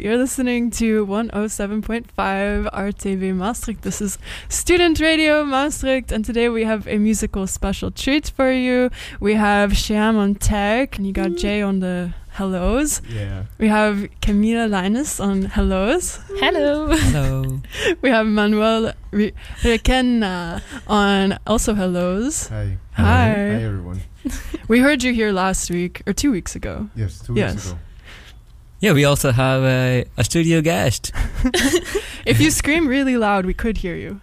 You're listening to 107.5 RTV Maastricht. This is Student Radio Maastricht, and today we have a musical special treat for you. We have Shyam on tech, and you got mm. Jay on the hellos. Yeah. We have Camila Linus on hellos. Hello. Hello. We have Manuel Re- Requena on also hellos. Hi. Hi. Hi, everyone. We heard you here last week or two weeks ago. Yes, two Yes. weeks ago. Yeah, we also have a, a studio guest. If you scream really loud, we could hear you.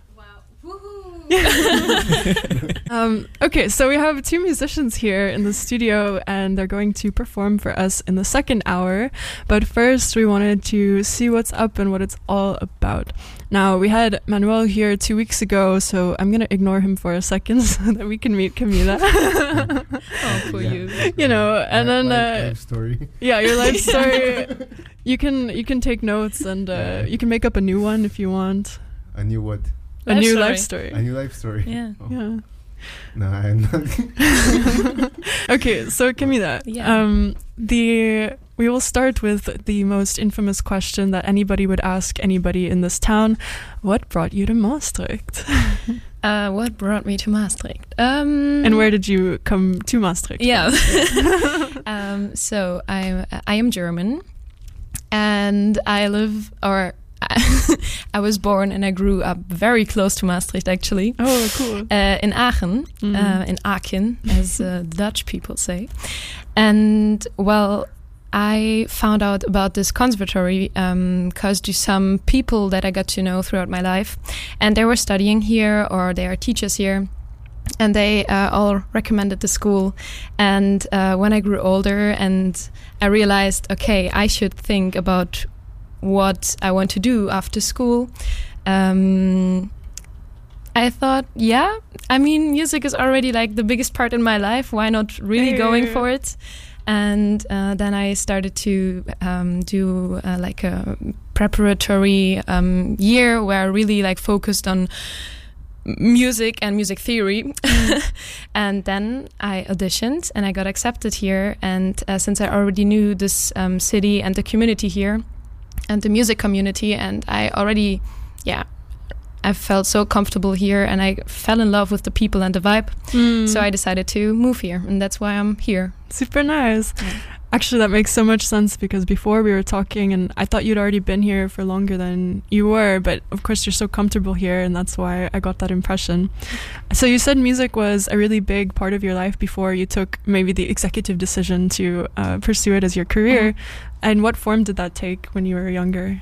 um, okay, so we have two musicians here in the studio, and they're going to perform for us in the second hour. But first, we wanted to see what's up and what it's all about. Now, we had Manuel here two weeks ago, so I'm going to ignore him for a second so that we can meet Camila. Oh, for Yeah. you. you know, and Li- then life- uh, life story. yeah, your life story. You can you can take notes and uh, Yeah. you can make up a new one if you want. I knew what. A Life new story. life story. A new life story. Yeah. Oh. Yeah. No, I'm not. okay, so Camila, Yeah. um, the we will start with the most infamous question that anybody would ask anybody in this town: What brought you to Maastricht, Uh, what brought me to Maastricht? Um, and where did you come to Maastricht? Yeah. um, so I'm I am German, and I live or I was born and I grew up very close to Maastricht actually. Oh, cool. Uh, in Aachen, Mhm. uh, in Aachen, as uh, Dutch people say. And well, I found out about this conservatory because to some people that I got to know throughout my life, and they were studying here or they are teachers here. And they uh, all recommended the school. And uh, when I grew older and I realized, okay, I should think about what I want to do after school. Um, I thought, yeah, I mean, music is already like the biggest part in my life. Why not really going for it? And uh, then I started to um, do uh, like a preparatory um, year where I really like focused on music and music theory. and then I auditioned and I got accepted here. And uh, since I already knew this um, city and the community here and the music community, and I already, yeah, I felt so comfortable here and I fell in love with the people and the vibe. Mm. So I decided to move here, and that's why I'm here. Super nice. Yeah. Actually, that makes so much sense because before we were talking, and I thought you'd already been here for longer than you were, but of course, you're so comfortable here, and that's why I got that impression. So, you said music was a really big part of your life before you took maybe the executive decision to uh, pursue it as your career. And what form did that take when you were younger?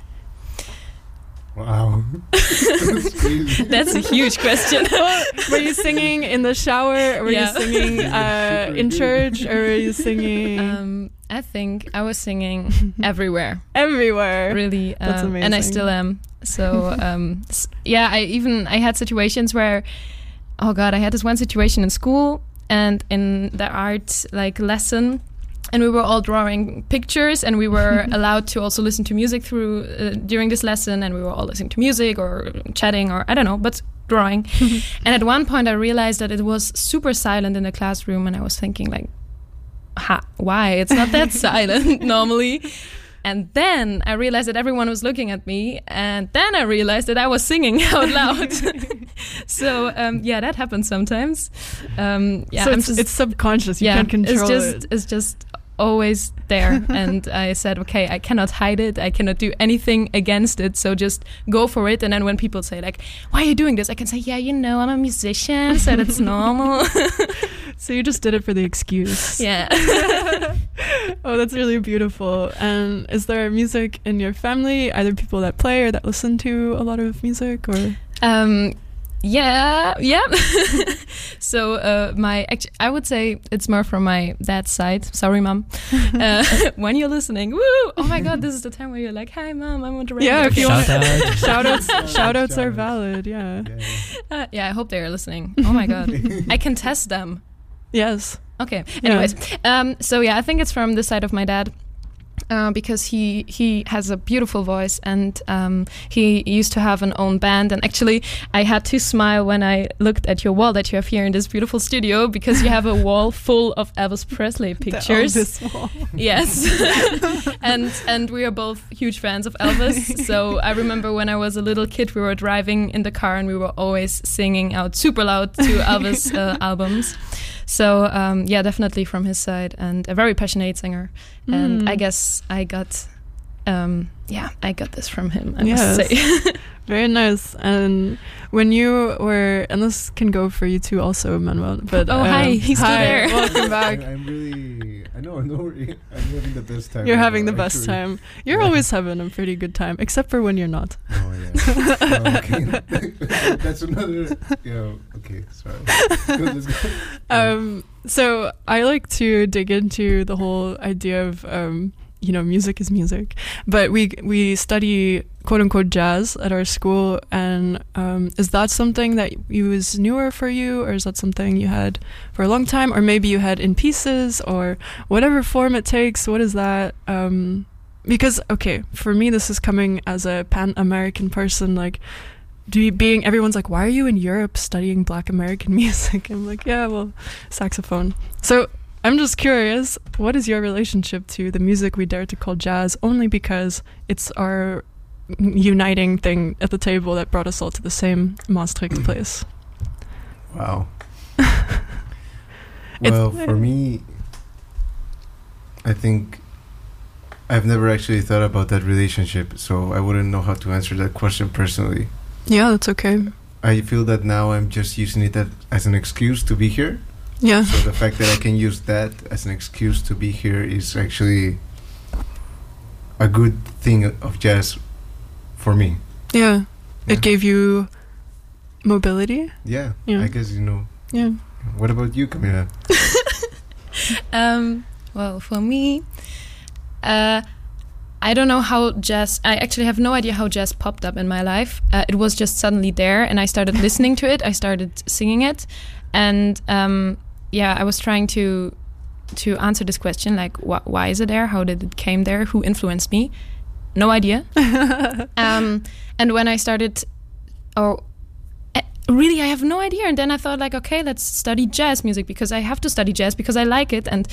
Wow. That's a huge question. were you singing in the shower? Were Yeah. you singing uh, in church? Or were you singing um, I think I was singing everywhere, everywhere? really, That's um, and I still am. So um, yeah, I even I had situations where, oh god, I had this one situation in school and in the art like lesson. And we were all drawing pictures, and we were allowed to also listen to music through uh, during this lesson. And we were all listening to music or chatting, or I don't know, but drawing. and at one point, I realized that it was super silent in the classroom, and I was thinking like, ha, why? It's not that silent normally. And then I realized that everyone was looking at me, and then I realized that I was singing out loud. so um, yeah, that happens sometimes. Um, yeah, so it's, just it's subconscious. You yeah, can't control it's just it. it's just always there. and I said, okay, I cannot hide it. I cannot do anything against it. So just go for it. And then when people say like, why are you doing this? I can say, yeah, you know, I'm a musician, so that's normal. So you just did it for the excuse. yeah. oh, that's really beautiful. And is there music in your family? Either people that play or that listen to a lot of music, or Um, yeah, yeah. so uh, my, act- I would say it's more from my dad's side. Sorry, mom. Uh, when you're listening, woo! Oh my God, this is the time where you're like, "Hi, mom, I'm on the radio." Yeah, if you Shout want- out. shout outs, Shout shout outs are valid. Yeah. Yeah, yeah. Uh, yeah, I hope they're listening. Oh my God, I can test them. Yes. Okay. Yeah. Anyways, um, so yeah, I think it's from the side of my dad. Uh, because he he has a beautiful voice and um, he used to have an own band and actually I had to smile when I looked at your wall that you have here in this beautiful studio because you have a wall full of Elvis Presley pictures. Elvis wall. Yes, and and we are both huge fans of Elvis. so I remember when I was a little kid, we were driving in the car and we were always singing out super loud to Elvis uh, albums. So um, yeah, definitely from his side, and a very passionate singer. And Mm. I guess I got, um, yeah, I got this from him. I Yes. must say. Very nice. And when you were, and this can go for you too, also, Manuel. But Oh, um, hi, he's still there. Welcome back. I'm really. I know. I'm worry. I'm having the best time. You're right having now, the best actually. time. You're Yeah. always having a pretty good time, except for when you're not. Oh yeah. Oh, okay. That's another. Yeah. Okay. Sorry. Good, go. Um, so I like to dig into the whole idea of um, you know music is music, but we we study quote unquote jazz at our school, and um, is that something that you was newer for you, or is that something you had for a long time, or maybe you had in pieces, or whatever form it takes? What is that? Um, because okay, for me this is coming as a Pan American person, like you, being everyone's like, why are you in Europe studying Black American music? I'm like, yeah, well, saxophone. So I'm just curious, what is your relationship to the music we dare to call jazz? Only because it's our uniting thing at the table that brought us all to the same Maastricht mm. place. Wow. Well, for me, I think I've never actually thought about that relationship, so I wouldn't know how to answer that question personally. Yeah, that's okay. I feel that now I'm just using it as an excuse to be here. Yeah. So the fact that I can use that as an excuse to be here is actually a good thing of jazz for me. Yeah. Yeah. It gave you mobility. Yeah, Yeah. I guess you know. Yeah. What about you, Camila? Um, well, for me, uh, I don't know how jazz. I actually have no idea how jazz popped up in my life. Uh, it was just suddenly there, and I started listening to it. I started singing it, and um, yeah, I was trying to to answer this question like, wh- why is it there? How did it came there? Who influenced me? No idea. um, and when I started, or eh, really, I have no idea. And then I thought, like, okay, let's study jazz music because I have to study jazz because I like it, and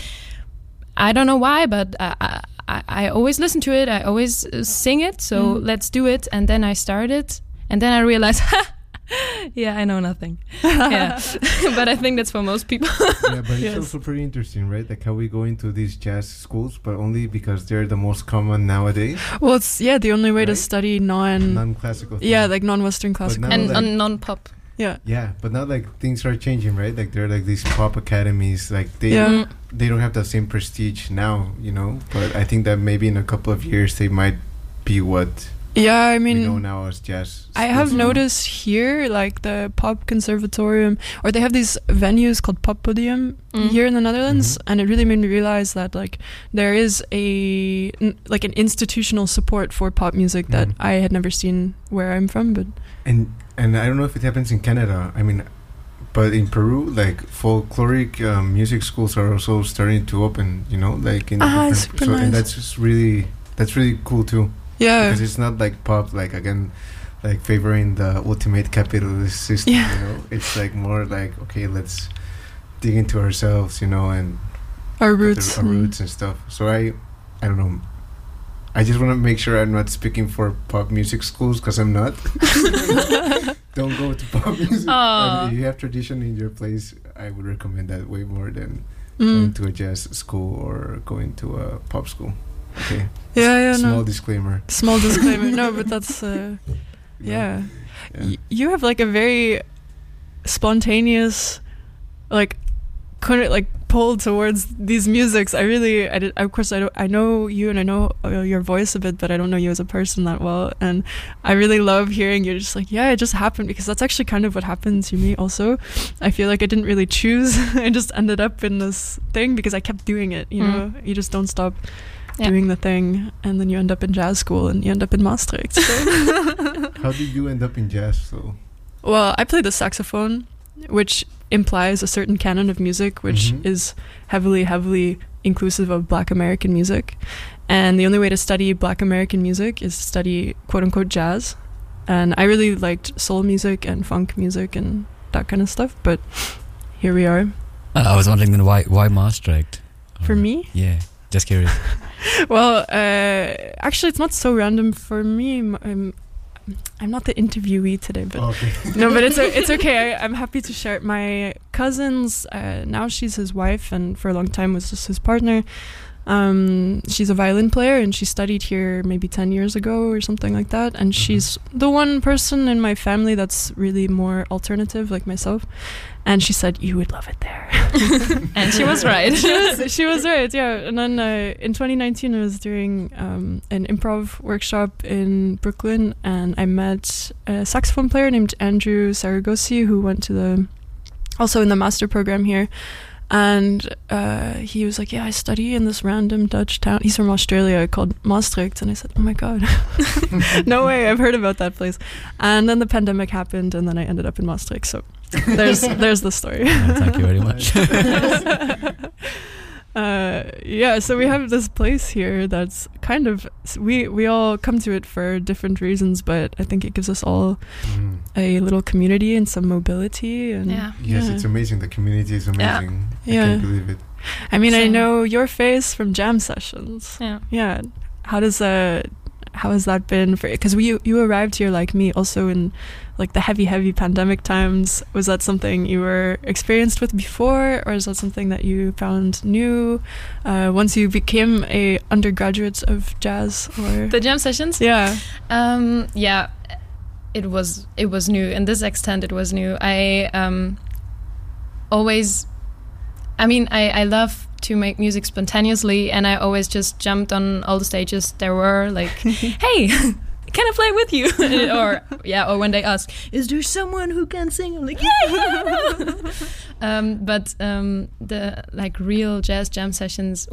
I don't know why, but I, I, I- I always listen to it. I always uh, sing it. So Mm. let's do it. And then I started, and then I realized, yeah, I know nothing. yeah, but I think that's for most people. yeah, but it's Yes. also pretty interesting, right? Like how we go into these jazz schools, but only because they're the most common nowadays. well, it's yeah the only way to study non. Non-classical. Yeah, like non-Western classical. and like- on non-pop. yeah. yeah, but now like things are changing, right? Like there are like these pop academies, like they Yeah. Mm. they don't have the same prestige now, you know. But I think that maybe in a couple of years they might be what Yeah, I we know mean, now as jazz. I have you know? noticed here, like the Pop Conservatorium, or they have these venues called Pop Podium Mm. here in the Netherlands, Mhm. and it really made me realize that like there is a n- like an institutional support for pop music that Mhm. I had never seen where I'm from. But and and I don't know if it happens in Canada. I mean, but in Peru, like folkloric um, music schools are also starting to open. You know, like in Ah, different- super so, nice. and that's just really that's really cool too yeah, because it's not like pop like again like favoring the ultimate capitalist system. Yeah. You know, it's like more like okay, let's dig into ourselves. You know, and our roots. our and- roots and stuff. So I, I don't know. I just want to make sure I'm not speaking for pop music schools because I'm not. don't go to pop music. If you have tradition in your place, I would recommend that way more than going Mm. to a jazz school or going to a pop school. Okay. Yeah, yeah, Small no. disclaimer. Small disclaimer. no, but that's uh, yeah. Yeah. Y- you have like a very spontaneous like kind of like pull towards these musics i really i did of course i don't i know you and i know uh, your voice a bit but i don't know you as a person that well and i really love hearing you're just like yeah it just happened because that's actually kind of what happened to me also i feel like i didn't really choose i just ended up in this thing because i kept doing it you Mm. know you just don't stop Yeah. doing the thing and then you end up in jazz school and you end up in maastricht so. How did you end up in jazz though? Well, I play the saxophone, which implies a certain canon of music, which Mhm. is heavily, heavily inclusive of Black American music. And the only way to study Black American music is to study quote unquote jazz. And I really liked soul music and funk music and that kind of stuff. But here we are. Uh, I was wondering then why why Maastricht? For me, Yeah, just curious. well, uh, actually, it's not so random for me. M- I'm, I'm not the interviewee today, but Okay. no, but it's it's okay. I, I'm happy to share. it. My cousins uh, now she's his wife, and for a long time was just his partner. Um, she's a violin player, and she studied here maybe ten years ago or something like that. And she's the one person in my family that's really more alternative, like myself. And she said, "You would love it there." and she was right. she was she was right yeah and then uh, in 2019 i was doing um, an improv workshop in brooklyn and i met a saxophone player named andrew saragosi who went to the also in the master program here and uh, he was like yeah i study in this random dutch town. He's from australia called maastricht. And i said oh my god. No way i've heard about that place. And then the pandemic happened and then i ended up in maastricht. So there's there's the story. Uh, thank you very much. uh, yeah, so we have this place here that's kind of s- we we all come to it for different reasons, but I think it gives us all Mm. a little community and some mobility. And yeah. Yes, Yeah. it's amazing. The community is amazing. I Yeah. can't believe it. I mean, I know your face from jam sessions. Yeah. Yeah, how does uh how has that been for? Because we you arrived here like me, also in like the heavy heavy pandemic times. Was that something you were experienced with before, or is that something that you found new uh, once you became a undergraduate of jazz? Or The jam sessions. yeah, Um, yeah, it was it was new. In this extent, it was new. I um, always, I mean, I I love to make music spontaneously, and I always just jumped on all the stages there were. Like, hey. Can I play with you? or yeah, or when they ask, "Is there someone who can sing?" I'm like, "Yeah, um, but um, the like real jazz jam sessions,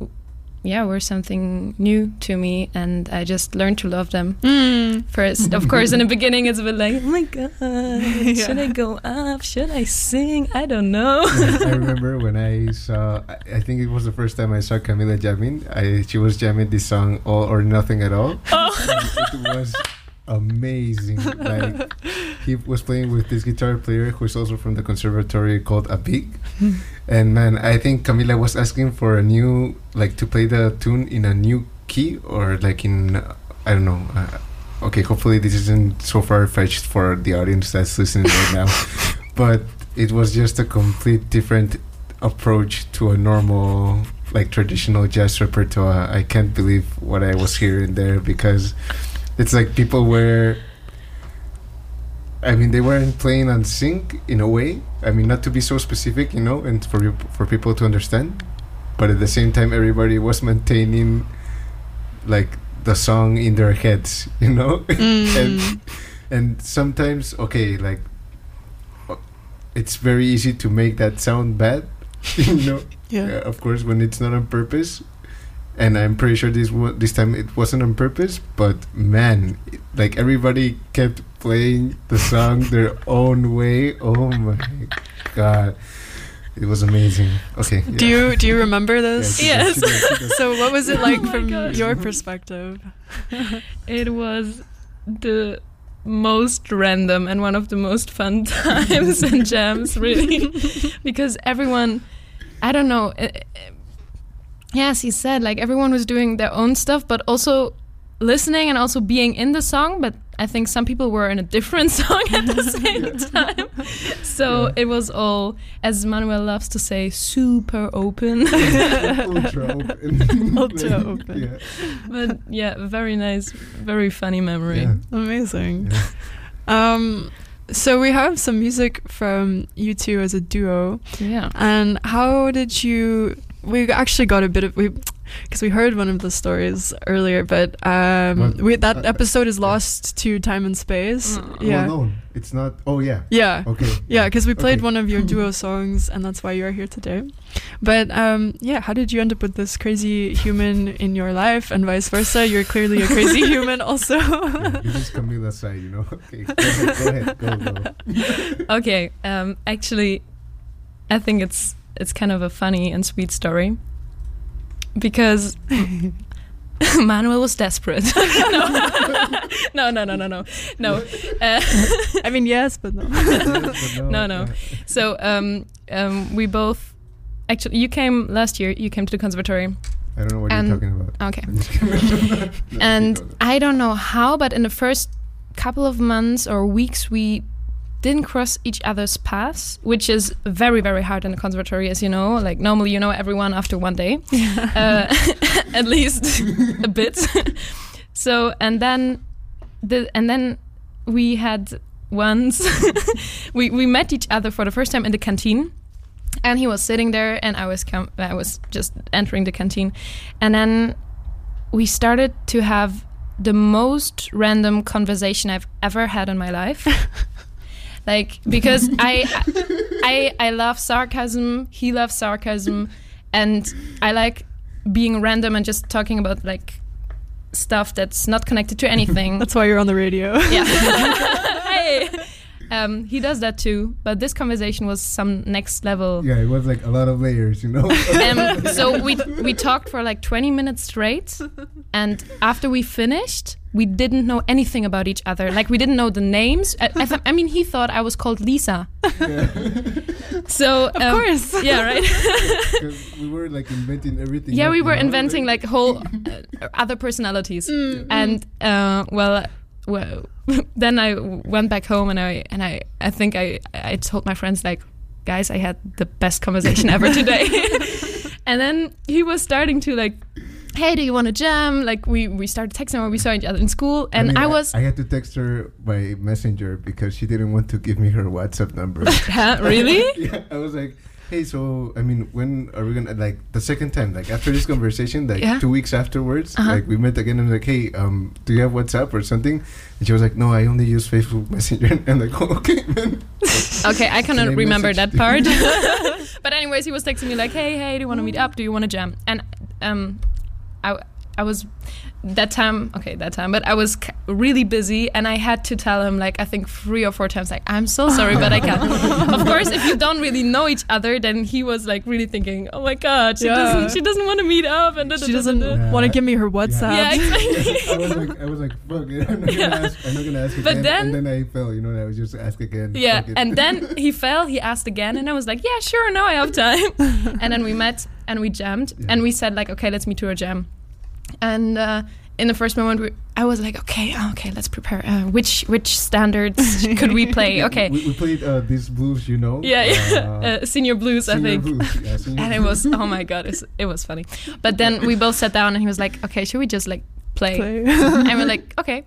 yeah, were something new to me, and I just learned to love them Mm. first. Of course, in the beginning, it's a bit like, oh my god, should I go up? Should I sing? I don't know. I remember when I saw. I, I think it was the first time I saw Camila jamming. I she was jamming this song "All or Nothing at All." it was amazing. Like he was playing with this guitar player who's also from the conservatory called Abig. and man, I think Camila was asking for a new like to play the tune in a new key or like in uh, I don't know. Uh, okay, hopefully this isn't so far fetched for the audience that's listening right now. But it was just a complete different approach to a normal like traditional jazz repertoire. I can't believe what I was hearing there because it's like people were I mean they weren't playing on sync in a way. I mean not to be so specific, you know, and for for people to understand, but at the same time everybody was maintaining like the song in their heads, you know? Mm. and and sometimes okay like it's very easy to make that sound bad you know yeah. uh, of course when it's not on purpose and i'm pretty sure this wa- this time it wasn't on purpose but man it, like everybody kept playing the song their own way oh my god it was amazing okay Do yeah. you do you remember Yeah, this? she did, Yes. she did, she did. So what was it Oh like my from God. your perspective? it was the most random and one of the most fun times and jams, really, because everyone, I don't know. uh, Yes, he said like everyone was doing their own stuff, but also listening and also being in the song. But I think some people were in a different song at the same time. So Yeah. it was all, as Manuel loves to say, super open. ultra open Ultra open. yeah, but yeah, very nice, very funny memory. yeah. Amazing. Yeah. Um, so we have some music from you two as a duo, Yeah. and how did you? We actually got a bit of we. Because we heard one of the stories earlier, but um, What? we, that Uh, episode is lost to time and space. Mm. Yeah, alone it's not oh yeah yeah, okay yeah. Because we played Okay. one of your duo songs, and that's why you are here today. But um, yeah, how did you end up with this crazy human in your life, and vice versa? You're clearly a crazy human, also. Yeah, this is Camila's side, you know. Okay, go ahead, go ahead, go, go. Okay. Um, actually, I think it's it's kind of a funny and sweet story because Manuel was desperate. no, no, no, no, no, no. no. Uh, I mean, yes, but no. No, no. so um, um, we both actually. You came last year. You came to the conservatory. I don't know what And- you're talking about. Okay. I'm just kidding. No, and. I don't know how, but in the first couple of months or weeks, we didn't cross each other's paths, which is very, very hard in the conservatory, as you know. Like normally, you know everyone after one day, uh, at least a bit. so, and then the and then we had once we we met each other for the first time in the canteen. And he was sitting there, and I was com- I was just entering the canteen, and then we started to have the most random conversation I've ever had in my life. Like because I, I I love sarcasm, he loves sarcasm, and I like being random and just talking about like stuff that's not connected to anything. That's why you're on the radio. yeah. hey. Um, he does that too, but this conversation was some next level. yeah, it was like a lot of layers, you know. Um, so we we talked for like 20 minutes straight, and after we finished, we didn't know anything about each other. Like we didn't know the names. I, I, th- I mean, he thought I was called Lisa. Yeah. So Of um, course. yeah, right. 'Cause we were like inventing everything. yeah, we were know, inventing like whole uh, other personalities, and uh, well, well, then I went back home and I and I I think I I told my friends like, guys, I had the best conversation ever today, and then he was starting to like. Hey, do you want to jam? Like we, we started texting when we saw each other in school, and mean, I, was I had to text her by messenger because she didn't want to give me her WhatsApp number. really yeah, I was like, hey, so I mean, when are we gonna like the second time? Like after this conversation, like Yeah. two weeks afterwards, Uh-huh. like we met again. and I'm like, hey, um, do you have WhatsApp or something? And she was like, no, I only use Facebook Messenger. And I'm like, oh, okay, man. Okay, I cannot I remember that part. but anyways, he was texting me like, "Hey, hey, do you want to meet up? Do you want to jam?" And um, I I was that time okay that time, but I was c- really busy and I had to tell him like I think three or four times like I'm so sorry, but I can't. of course, if you don't really know each other, then he was like really thinking, "Oh my god, she Yeah. doesn't she doesn't want to meet up," and da, da, She da, da, doesn't. Yeah. want to give me her WhatsApp. Yeah, exactly. I was like, I was like, fuck it. I'm not gonna ask. I'm not gonna ask But again. then- and then I fell. You know, I was just ask again. Yeah, and then he fell. He asked again, and I was like, "Yeah, sure, no, I have time." and then we met and we jammed, Yeah. and we said like, "Okay, let's meet to a jam." And uh, in the first moment, we, I was like, "Okay, okay, let's prepare. Uh, which which standards could we play? Okay, we, we played uh, these blues, you know. yeah, yeah, Uh, uh, Señor blues, I Señor think." Blues. Yeah, Señor And it was oh my god, it's, it was funny. But then we both sat down, and he was like, "Okay, should we just like play?" Play. and we're like, "Okay."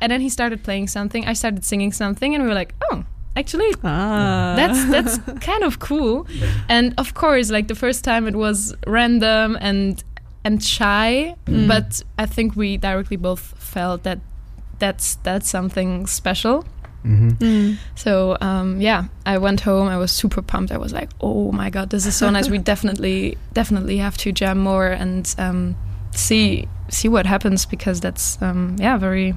And then he started playing something. I started singing something, and we were like, "Oh, actually, ah. that's that's kind of cool and of course like the first time it was random and and shy Mm. but i think we directly both felt that that's that's something special Mhm. Mm. so um, yeah i went home i was super pumped i was like oh my god this is so nice we definitely definitely have to jam more and um, see see what happens because that's um, yeah very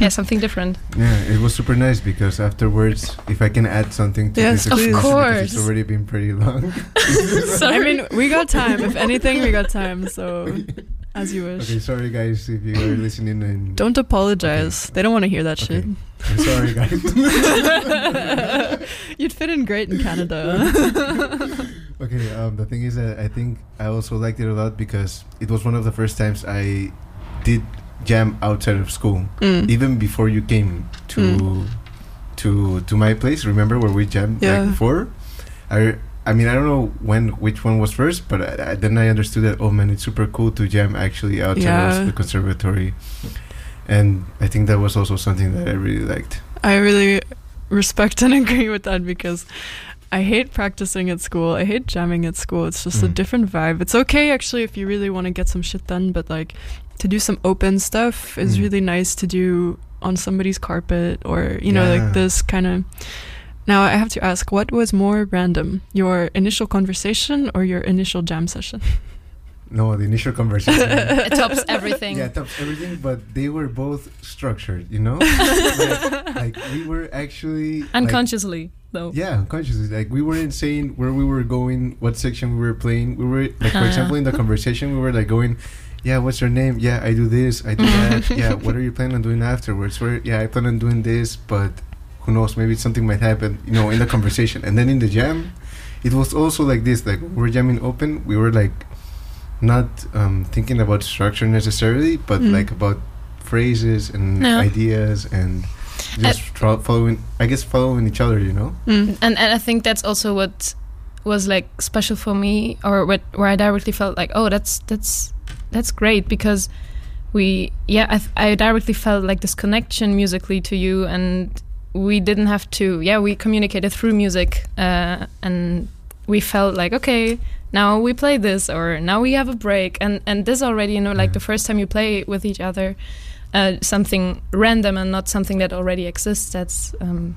yeah something different Yeah, it was super nice because afterwards, if I can add something to Yes, this Of course. it's already been pretty long. Sorry. I mean, we got time. If anything, we got time. So, as you wish. okay, sorry guys if you are listening and Don't apologize. They don't want to hear that Okay. shit. I'm sorry guys. You'd fit in great in Canada. okay, um, the thing is that I think I also liked it a lot because it was one of the first times I did jam outside of school, Mm. even before you came to Mm. to to my place. Remember where we jammed Yeah. like before? I I mean I don't know when which one was first, but I, I, then I understood that oh man, it's super cool to jam actually outside Yeah. of the conservatory, and I think that was also something that I really liked. I really respect and agree with that because I hate practicing at school. I hate jamming at school. It's just a Mm. different vibe. It's okay actually if you really want to get some shit done, but like to do some open stuff is Mm. really nice to do on somebody's carpet or you know Yeah. like this kind of now I have to ask what was more random your initial conversation or your initial jam session no, the initial conversation. it tops everything. Yeah, it tops everything, but they were both structured, you know? like, like, we were actually like, Unconsciously, though. yeah, unconsciously. Like we weren't saying where we were going, what section we were playing. We were like, for Uh. example, in the conversation, we were like going, "Yeah, what's your name? Yeah, I do this, I do that. yeah, what are you planning on doing afterwards? Where, yeah, I plan on doing this, but who knows? Maybe something might happen, you know, in the conversation. And then in the jam, it was also like this. Like we we're jamming open, we were like not um, thinking about structure necessarily, but Mm. like about phrases and No. ideas and just tra- following. I guess following each other, you know. Mm. and and I think that's also what was like special for me, or what where I directly felt like, oh, that's that's that's great because we, yeah, I, th- I directly felt like this connection musically to you, and we didn't have to, yeah, we communicated through music, uh, and we felt like, okay, now we play this, or now we have a break, and and this already, you know, like the first time you play with each other. Uh, something random and not something that already exists. That's um,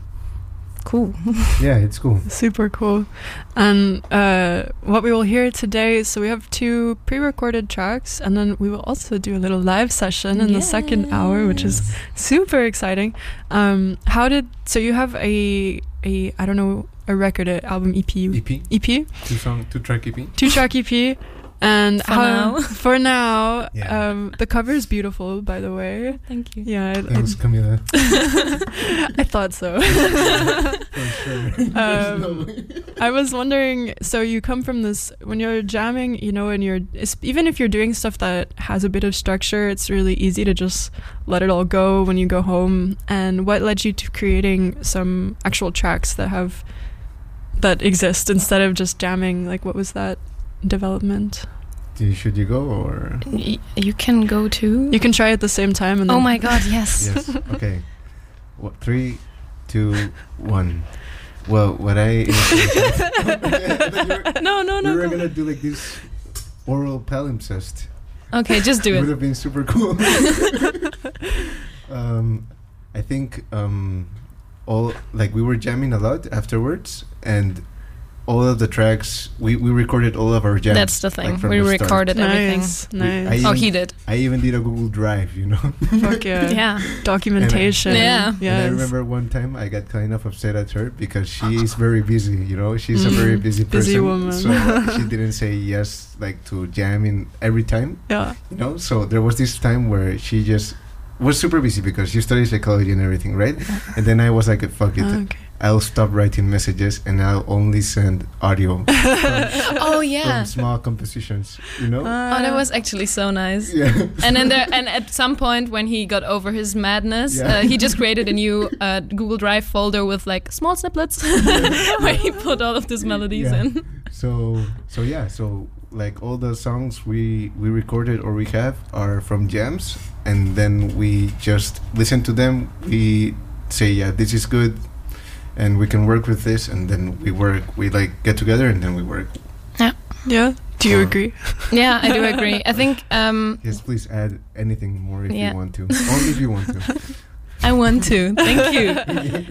cool. Yeah, it's cool. Super cool. And uh, what we will hear today, so we have two pre recorded tracks, and then we will also do a little live session in the second hour, which is super exciting. Um, how did, so you have a, a I don't know, a record, a album EP? EP, EP? two song, two track EP. Two track EP. And For how, now. for now, Yeah. um, the cover is beautiful, by the way. Thank you. Yeah, I, Thanks, Camila. I, I thought so. For sure. There's no Um. I was wondering. So you come from this when you're jamming, you know, and you're even if you're doing stuff that has a bit of structure, it's really easy to just let it all go when you go home. And what led you to creating some actual tracks that have that exist instead of just jamming? Like, what was that development? You- Should you go or? Y- you can go too. You can try at the same time. And then oh my god, yes. Yes. Okay. What? Three, two, one. Well, what I. no, no, no. we no. were go. gonna do like this oral palimpsest. Okay, just do It would have been super cool. um, I think um, all like we were jamming a lot afterwards, and all of the tracks we, we recorded all of our jams. That's the thing. like, we the start. recorded everything. nice, We- nice. I Oh, even- he did. I even did a Google Drive, you know. Fuck yeah. Yeah. Documentation. Yeah. And I remember one time I got kind of upset at her because she is very busy, you know. She's a very Mm, busy person. busy woman. So she didn't say yes like to jamming every time, Yeah. you know. So there was this time where she just was super busy because she studied psychology and everything, right? And then I was like, fuck it. Okay. I'll stop writing messages and I'll only send audio from, Oh yeah. from small compositions, you know? Oh, that was actually so nice. yeah. And then there, and at some point when he got over his madness, Yeah. uh, he just created a new uh, Google Drive folder with like small snippets where he put all of these melodies Yeah. in. So so yeah, so like all the songs we we recorded or we have are from jams, and then we just listen to them. We say, yeah, this is good, and we can work with this, and then we work. We like get together, and then we work. Yeah. Yeah. Do you Or- agree? Yeah, I do agree. I think um, Yes, please add anything more if Yeah. you want to. Only if you want to. I want to. Thank you.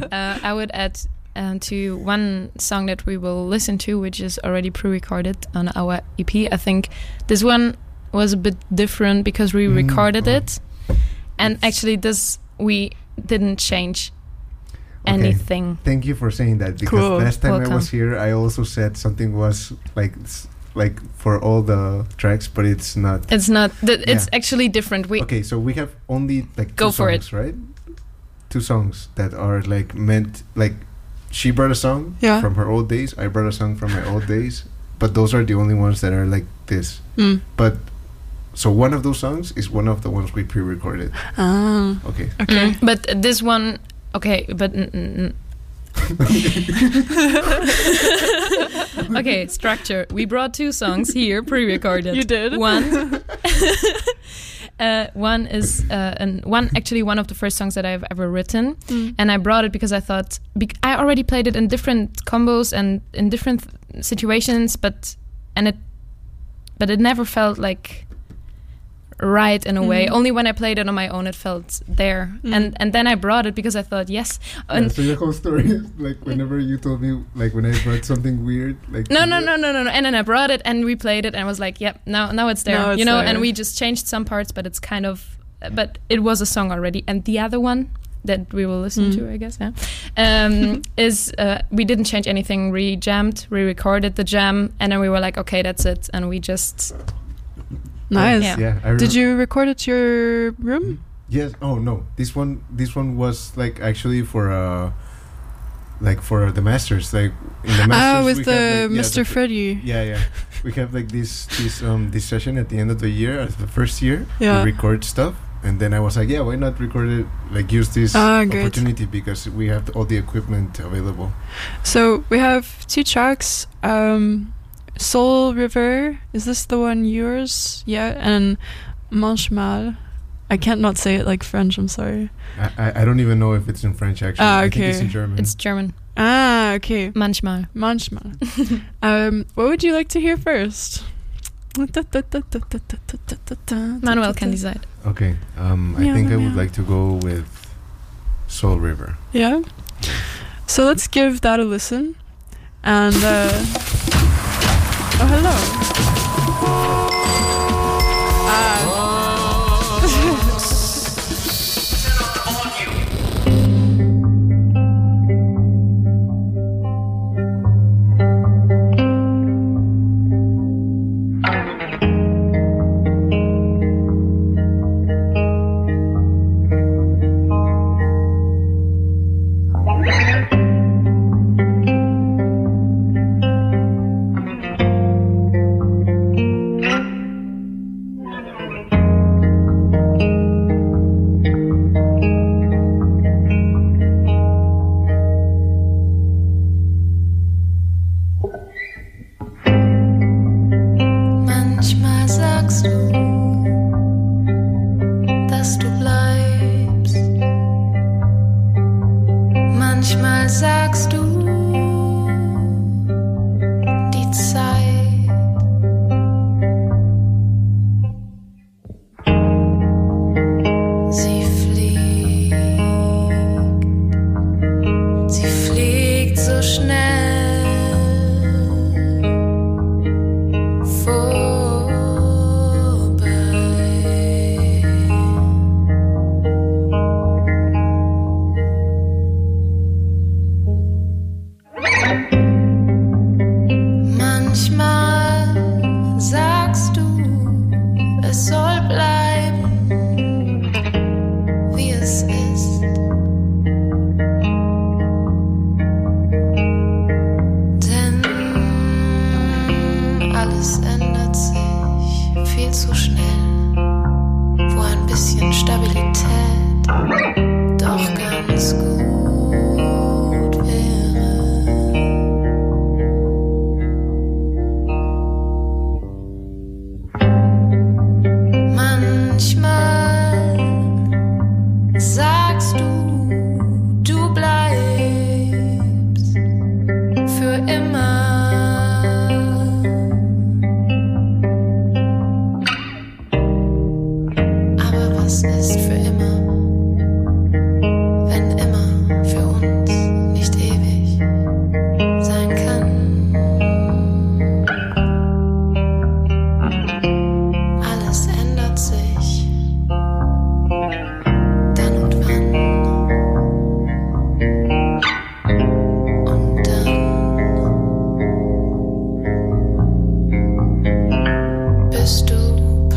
Uh, I would add um, to one song that we will listen to, which is already pre-recorded on our EP. I think this one was a bit different because we Mm, recorded oh. it, and actually this we didn't change Okay. anything. Thank you for saying that because Cool. last time I was here, I also said something was like like for all the tracks, but it's not. It's not. Th- it's actually different. We okay, so we have only like Go two for it. songs, right? Two songs that are like meant like she brought a song Yeah. from her old days. I brought a song from my old days, but those are the only ones that are like this. Mm. But so one of those songs is one of the ones we pre-recorded. Ah. Okay. Okay. Mm, but this one, okay, but. N- n- n- okay, structure. We brought two songs here, pre-recorded. You did. One. uh, one is uh, an, one actually one of the first songs that I've ever written, Mm. and I brought it because I thought bec- I already played it in different combos and in different th- situations, but and it but it never felt like right in a way. Mhm. Only when I played it on my own, it felt there. Mm. And and then I brought it because I thought, yes. And Yeah, so the whole story is like whenever you told me like when I brought something weird like no, no, no, no, no, no. And then I brought it and we played it and I was like, yep, now now it's there. Now it's you know, there. and we just changed some parts, but it's kind of, but it was a song already. And the other one that we will listen Mm. to, I guess, yeah, um, is uh, we didn't change anything. We jammed, we recorded the jam, and then we were like, okay, that's it, and we just Nice. Yeah. Yeah, I Did you record at your room? Yes. Oh no. This one. This one was like actually for uh, like for the masters. Like in the masters. Ah, with the like, yeah, Mr. the- Freddy. Yeah, yeah. We have like this this um this session at the end of the year, as the first year, Yeah. to record stuff. And then I was like, yeah, why not record it? Like use this Ah, opportunity because we have all the equipment available. So we have two tracks. Um, Soul River. Is this the one yours? Yeah, and Manchmal. I can't not say it like French. I'm sorry. I, I, I don't even know if it's in French actually. Ah, I think it's okay. in German. it's German. Ah, okay. Manchmal. Manchmal. um, what would you like to hear first? Manuel can decide. okay. Um, I Meow, think I meow. would like to go with Soul River. Yeah. So let's give that a listen. And uh, oh, hello. Ah.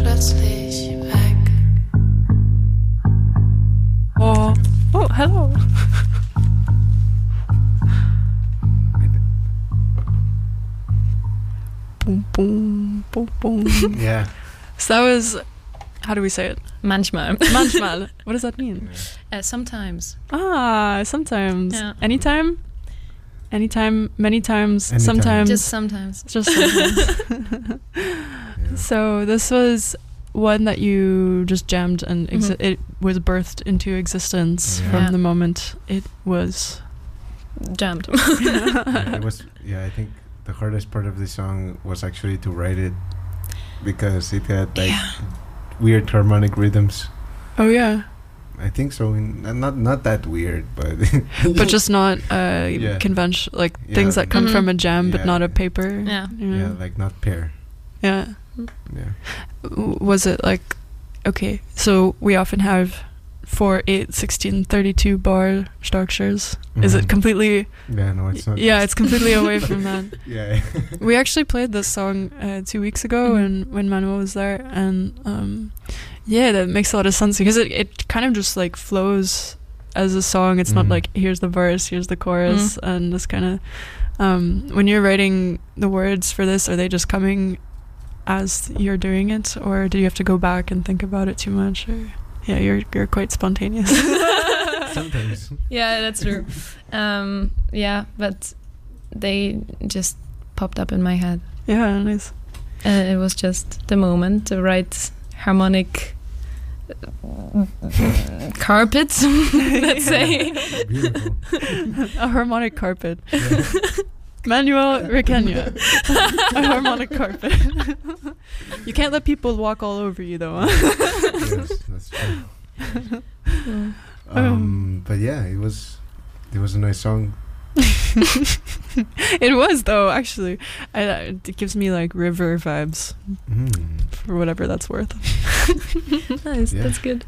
Plötzlich weg. Oh, oh, hello. boom, boom, boom, boom. Yeah. so that was, how do we say it? Manchmal. Manchmal. what does that mean? Uh, sometimes. Ah, sometimes. Yeah. Anytime? Anytime, many times, Anytime. sometimes. Just sometimes. Just sometimes. yeah. so this was one that you just jammed and exi- Mhm. it was birthed into existence Yeah. from Yeah. the moment it was. Jammed. yeah, it was yeah i think the hardest part of the song was actually to write it because it had like weird harmonic rhythms. Oh yeah, I think so. In, uh, not not that weird, but but just not uh, Yeah. convention like Yeah. things that come Mhm. from a jam, but Yeah. not a paper. Yeah. you yeah, like not pair. yeah. Yeah. Was it like okay? So we often have four, eight, 16, 32 bar structures. Is it Mhm. completely? Yeah, no, it's not. Yeah, it's completely away from that. yeah. We actually played this song uh, two weeks ago Mhm. when when Manuel was there, and um, yeah, that makes a lot of sense because it it kind of just like flows as a song. It's not Mhm. like here's the verse, here's the chorus, and this kind of um, when you're writing the words for this, are they just coming as you're doing it, or do you have to go back and think about it too much? Or yeah, you're you're quite spontaneous. Sometimes. Yeah, that's true. um, yeah, but they just popped up in my head. yeah, nice. And it was just the moment, the right harmonic uh, carpet, let's say. A harmonic carpet. Yeah. Manuel Requena. a harmonic carpet. you can't let people walk all over you though. Huh? yes, that's true. Mm. Um, but yeah, it was it was a nice song. it was though, actually. I, I- it gives me like river vibes Mm. for whatever that's worth. nice, Yeah. that's good.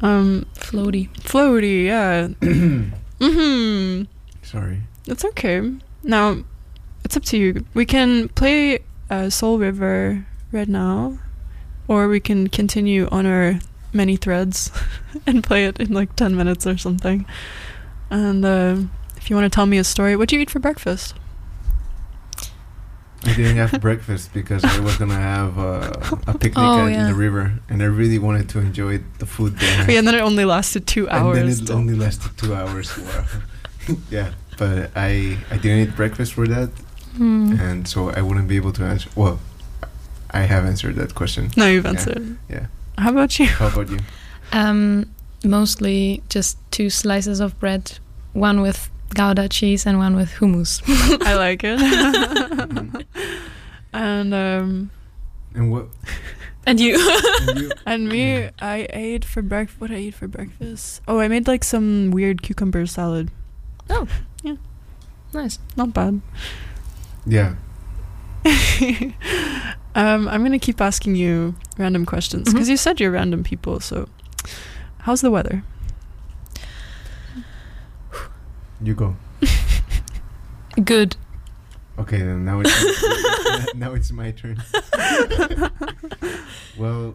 Um, Floaty. floaty, yeah. hmm Sorry. It's okay. Now, it's up to you. We can play uh, Soul River right now, or we can continue on our many threads and play it in like 10 minutes or something. And uh, if you want to tell me a story, what do you eat for breakfast? I didn't have breakfast because I was gonna have uh, a picnic Oh, at, in the river, and I really wanted to enjoy the food there. Yeah, and then it only lasted two hours. and then it only lasted two hours. Wow. yeah, but I I didn't eat breakfast for that, Hmm. and so I wouldn't be able to answer. Well, I have answered that question. no, you've Yeah, answered. yeah. How about you? How about you? Um, mostly just two slices of bread, one with Gouda cheese and one with hummus. I like it. and um, And what? and you? And you? And me, I ate for breakfast. What I eat for breakfast? Oh, I made like some weird cucumber salad. Nice. Not bad. Yeah. um, I'm gonna keep asking you random questions because Mhm. you said you're random people. So, how's the weather? You go. Good. Okay, then now it's now it's my turn. well,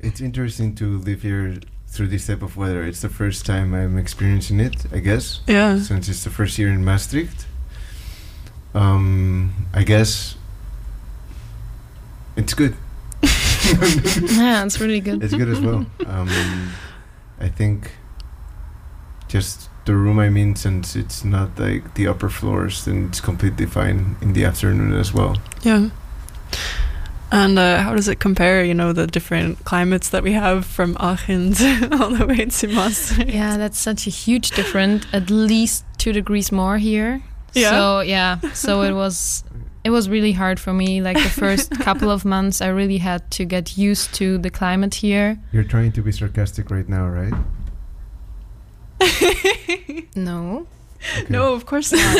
it's interesting to live here through this type of weather. It's the first time I'm experiencing it, I guess, Yeah. since it's the first year in Maastricht. Um, I guess it's good. Yeah, it's really good. it's good as well. Um, I think just the room I'm in, since it's not like the upper floors, then it's completely fine in the afternoon as well. Yeah. And uh, how does it compare? You know, the different climates that we have from Aachen to all the way to Maastricht. Yeah, that's such a huge difference. At least two degrees more here. Yeah. So yeah, so it was it was really hard for me. Like the first couple of months, I really had to get used to the climate here. You're trying to be sarcastic right now, right? No. Okay. No, of course not.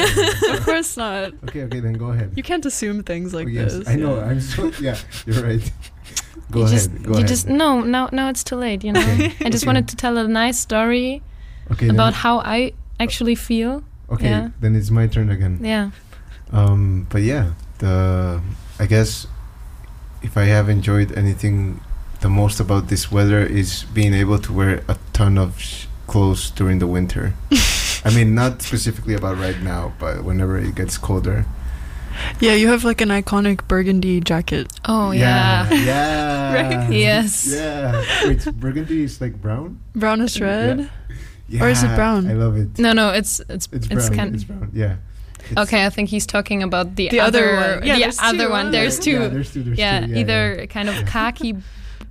of course not. Okay, okay, then go ahead. You can't assume things like Oh, yes, this. I know. yeah. I'm so yeah. You're right. Go you ahead. just go you ahead. just no now now it's too late. You know. Okay, I just okay. wanted to tell a nice story okay, about how I actually feel. okay, yeah. then it's my turn again. Yeah. Um, but yeah, the I guess if I have enjoyed anything the most about this weather is being able to wear a ton of sh- clothes during the winter. I mean, not specifically about right now, but whenever it gets colder. Yeah, you have like an iconic burgundy jacket. Oh yeah. Yeah. Right? Yes. Yeah. Wait, burgundy is like brown? Brownish red. Yeah. Or is it brown? I love it. No, no, it's it's It's it's, brown. kind it's brown. Yeah. It's- Okay, I think he's talking about the, The other other, one. Yeah, the there's other two, one. huh? There's two. Yeah, there's two. There's yeah, two. either kind of khaki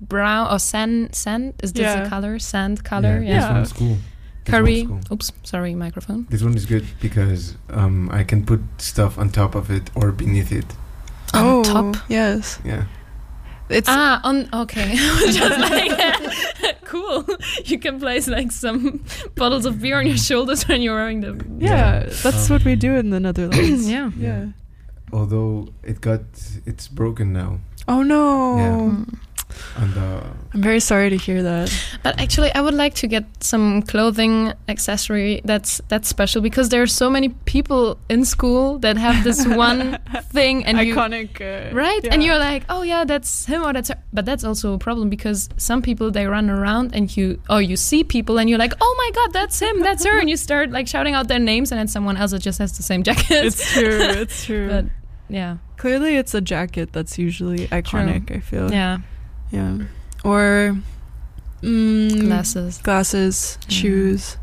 brown or sand sand is this Yeah. a color? Sand color? Yeah. Yeah. This one's cool. This Curry. one's cool. Oops, sorry, microphone. This one is good because um, I can put stuff on top of it or beneath it. On oh, top. Yes. Yeah. It's Ah, on okay. Just like cool. You can place like some bottles of beer on your shoulders when you're wearing them. yeah, that's what we do in the Netherlands. yeah. yeah. Although it got, it's broken now. Oh no. Yeah. And uh, I'm very sorry to hear that. But actually, I would like to get some clothing accessory that's that's special because there are so many people in school that have this one thing and you Iconic. uh, right yeah. and you're like oh yeah that's him or that's her but that's also a problem because some people they run around and you or you see people and you're like oh my god that's him that's her and you start like shouting out their names and then someone else that just has the same jacket It's true. It's true. but yeah Clearly, it's a jacket that's usually iconic. I feel. yeah Yeah. Or mm, glasses glasses, Yeah. shoes.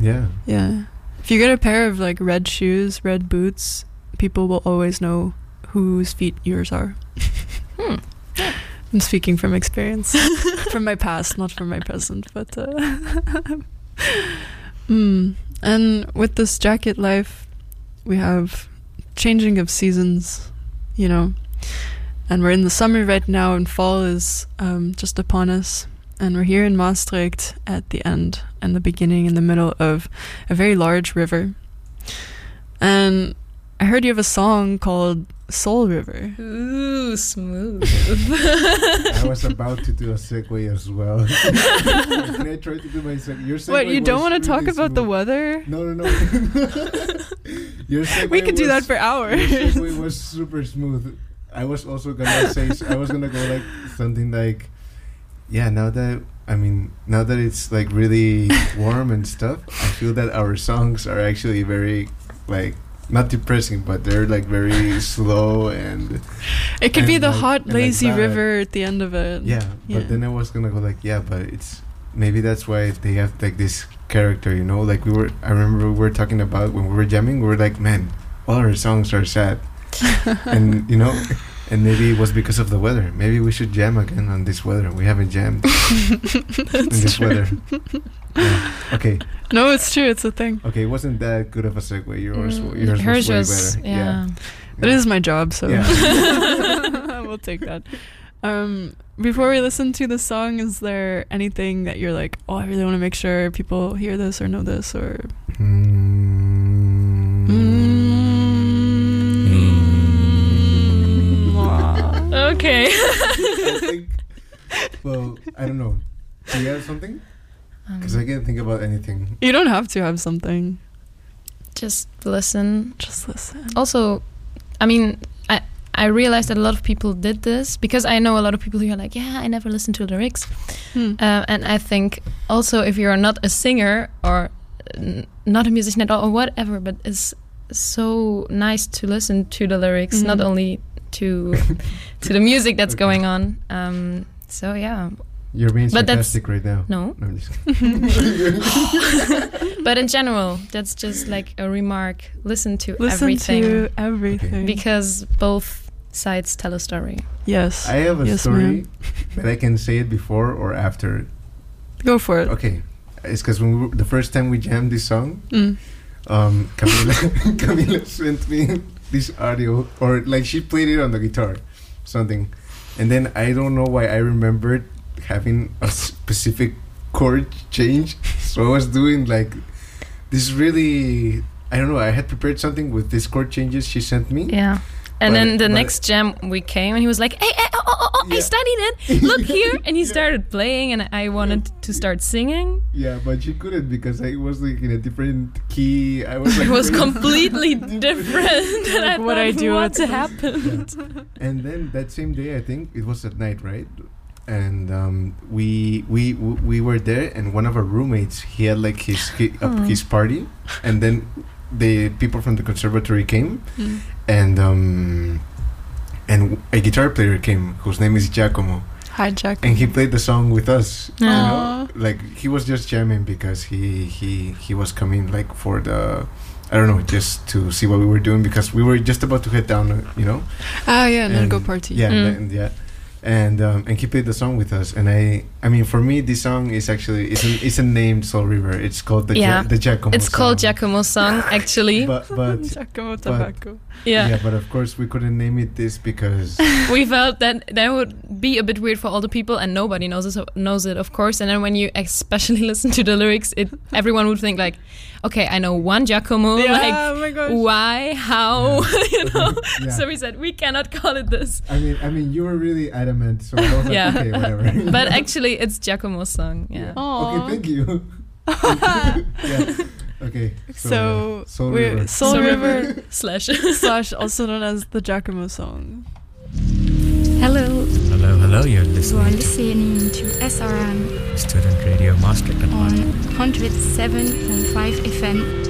yeah. Yeah. If you get a pair of like red shoes, red boots, people will always know whose feet yours are. Hmm. I'm speaking from experience, from my past, not from my present. But uh, mm. and with this jacket life, we have changing of seasons, you know, and we're in the summer right now, and fall is um, just upon us. And we're here in Maastricht at the end and the beginning and the middle of a very large river. And I heard you have a song called Soul River. ooh smooth I was about to do a segue as well. and I tried to do my segue. Your segue What, you don't want to talk really about the weather? No, no, no. Your segue We could do that for hours. Your segue was super smooth. I was also gonna say I was gonna go like something like, yeah. Now that I mean, now that it's like really warm and stuff, I feel that our songs are actually very like not depressing, but they're like very slow and It could be the like- hot, and like lazy river at the end of it. yeah. Yeah. But then I was gonna go like, yeah, but it's maybe that's why they have like this character, you know. Like we were, I remember we were talking about when we were jamming. We were like, man, all our songs are sad, and you know, and maybe it was because of the weather. Maybe we should jam again on this weather. We haven't jammed in this weather. Yeah. Okay, No, it's true. It's a thing. okay, it wasn't that good of a segue. Yours, Mm, yours hers was better. yeah, It is my job, so Yeah. we'll take that. Um, before we listen to the song, is there anything that you're like, oh, I really want to make sure people hear this or know this, or Mm. Okay I think. Well, I don't know. Do you have something? Because I can't think about anything. You don't have to have something. just listen Just listen. also i mean i i realized that a lot of people did this because i know a lot of people who are like yeah i never listen to lyrics Hmm. uh, and i think also if you're not a singer or n- not a musician at all or whatever but it's so nice to listen to the lyrics not Mhm. only to to the music that's Okay. going on um so yeah You're being But that's- sarcastic right now. no No, I'm just but in general that's just like a remark listen to listen everything Listen to everything. because both sides tell a story yes. I have a Yes, story, but I can say it before or after. Go for it. Okay, it's because when we were, the first time we jammed this song, Mm. um, Camila, Camila sent me this audio, or like she played it on the guitar, something, and then I don't know why I remembered having a specific chord change, so I was doing like this really. I don't know. I had prepared something with these chord changes she sent me. Yeah. And But- then the but- next jam we came and he was like, "Hey, hey oh, oh, oh, I studied it. Look here!" And he Yeah. started playing, and I wanted to start singing. Yeah, but she couldn't because I was like in a different key. I was like It was completely different. and I Like what I do What at- happened? And then that same day, I think it was at night, right? And um, we we we were there, and one of our roommates he had like his hi- uh, Oh. his party, and then the people from the conservatory came, Mm. And um, and a guitar player came whose name is Giacomo, Hi, Jack. and he played the song with us. You know, like he was just jamming because he he he was coming like for the. I don't know, just to see what we were doing because we were just about to head down, you know. Ah, yeah, and then And- go party. Yeah, Mm. and, yeah. And um, and he played the song with us. And I I mean, for me, this song is actually it's a, it's a named Soul River. It's called the Yeah. ja- the Giacomo. It's called song. Song, actually. But but Giacomo Tobacco. yeah. yeah, but of course we couldn't name it this because we felt that that would be a bit weird for all the people, and nobody knows it, knows it, of course. And then when you especially listen to the lyrics, it everyone would think like, okay, I know one Giacomo, Yeah, like oh my gosh. why, how, you know. Yeah. So we said we cannot call it this, I mean I mean you were really adamant, so I was like, Yeah. okay, whatever. but actually it's Giacomo's song. Yeah. Aw. Okay, thank you. yeah. Okay. So, yeah, Soul we're River. Soul Soul River Slash. slash also known as the Giacomo song. Hello, Hello, hello, you're you are listening to to SRM Student Radio Maastricht on on 107.5 FM.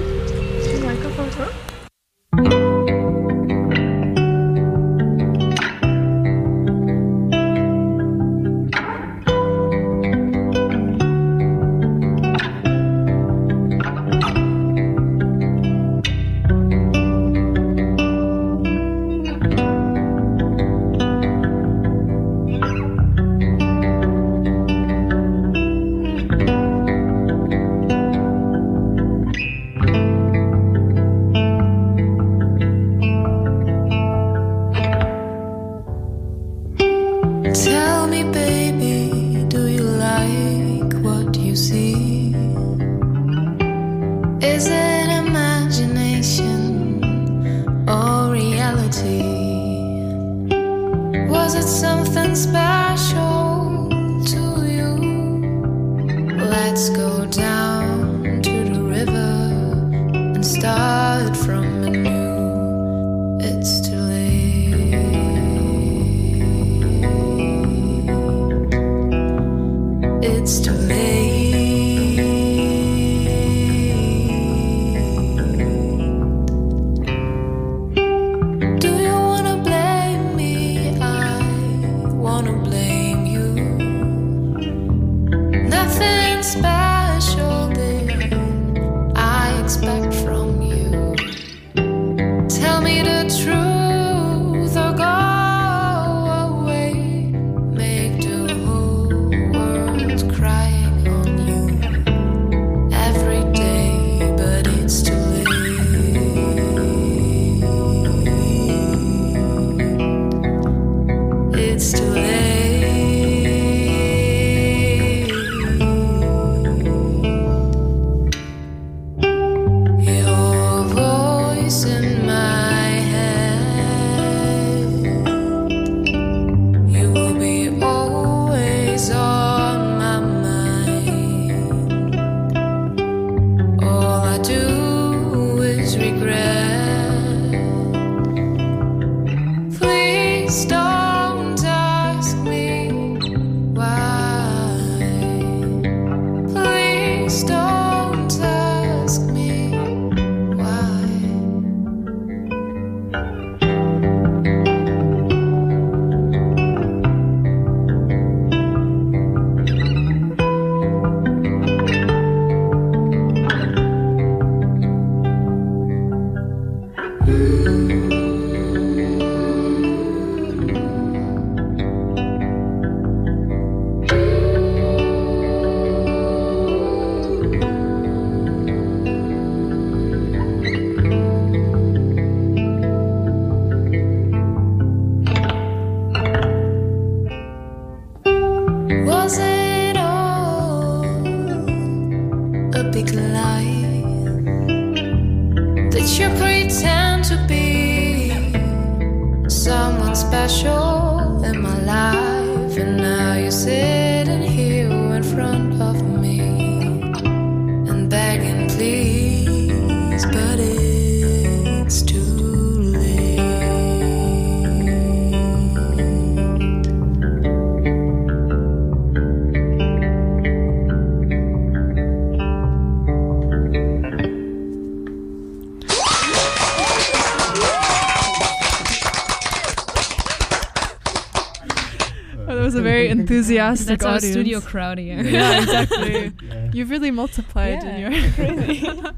Enthusiastic That's our studio crowd here. Yeah, exactly. Yeah. You've really multiplied Yeah, in your.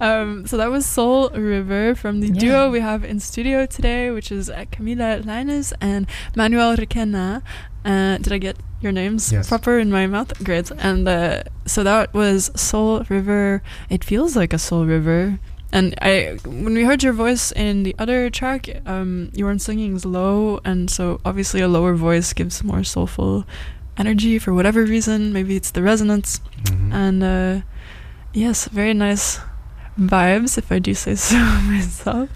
um, so that was Soul River from the Yeah. duo we have in studio today, which is uh, Camila Linus and Manuel Requena. Uh, did I get your names Yes. proper in my mouth? Great. And uh, so that was Soul River. It feels like a Soul River. And I, when we heard your voice in the other track, um, you weren't singing as low, and so obviously a lower voice gives more soulful energy for whatever reason. Maybe it's the resonance, Mhm. and uh, yes, very nice vibes, if I do say so myself.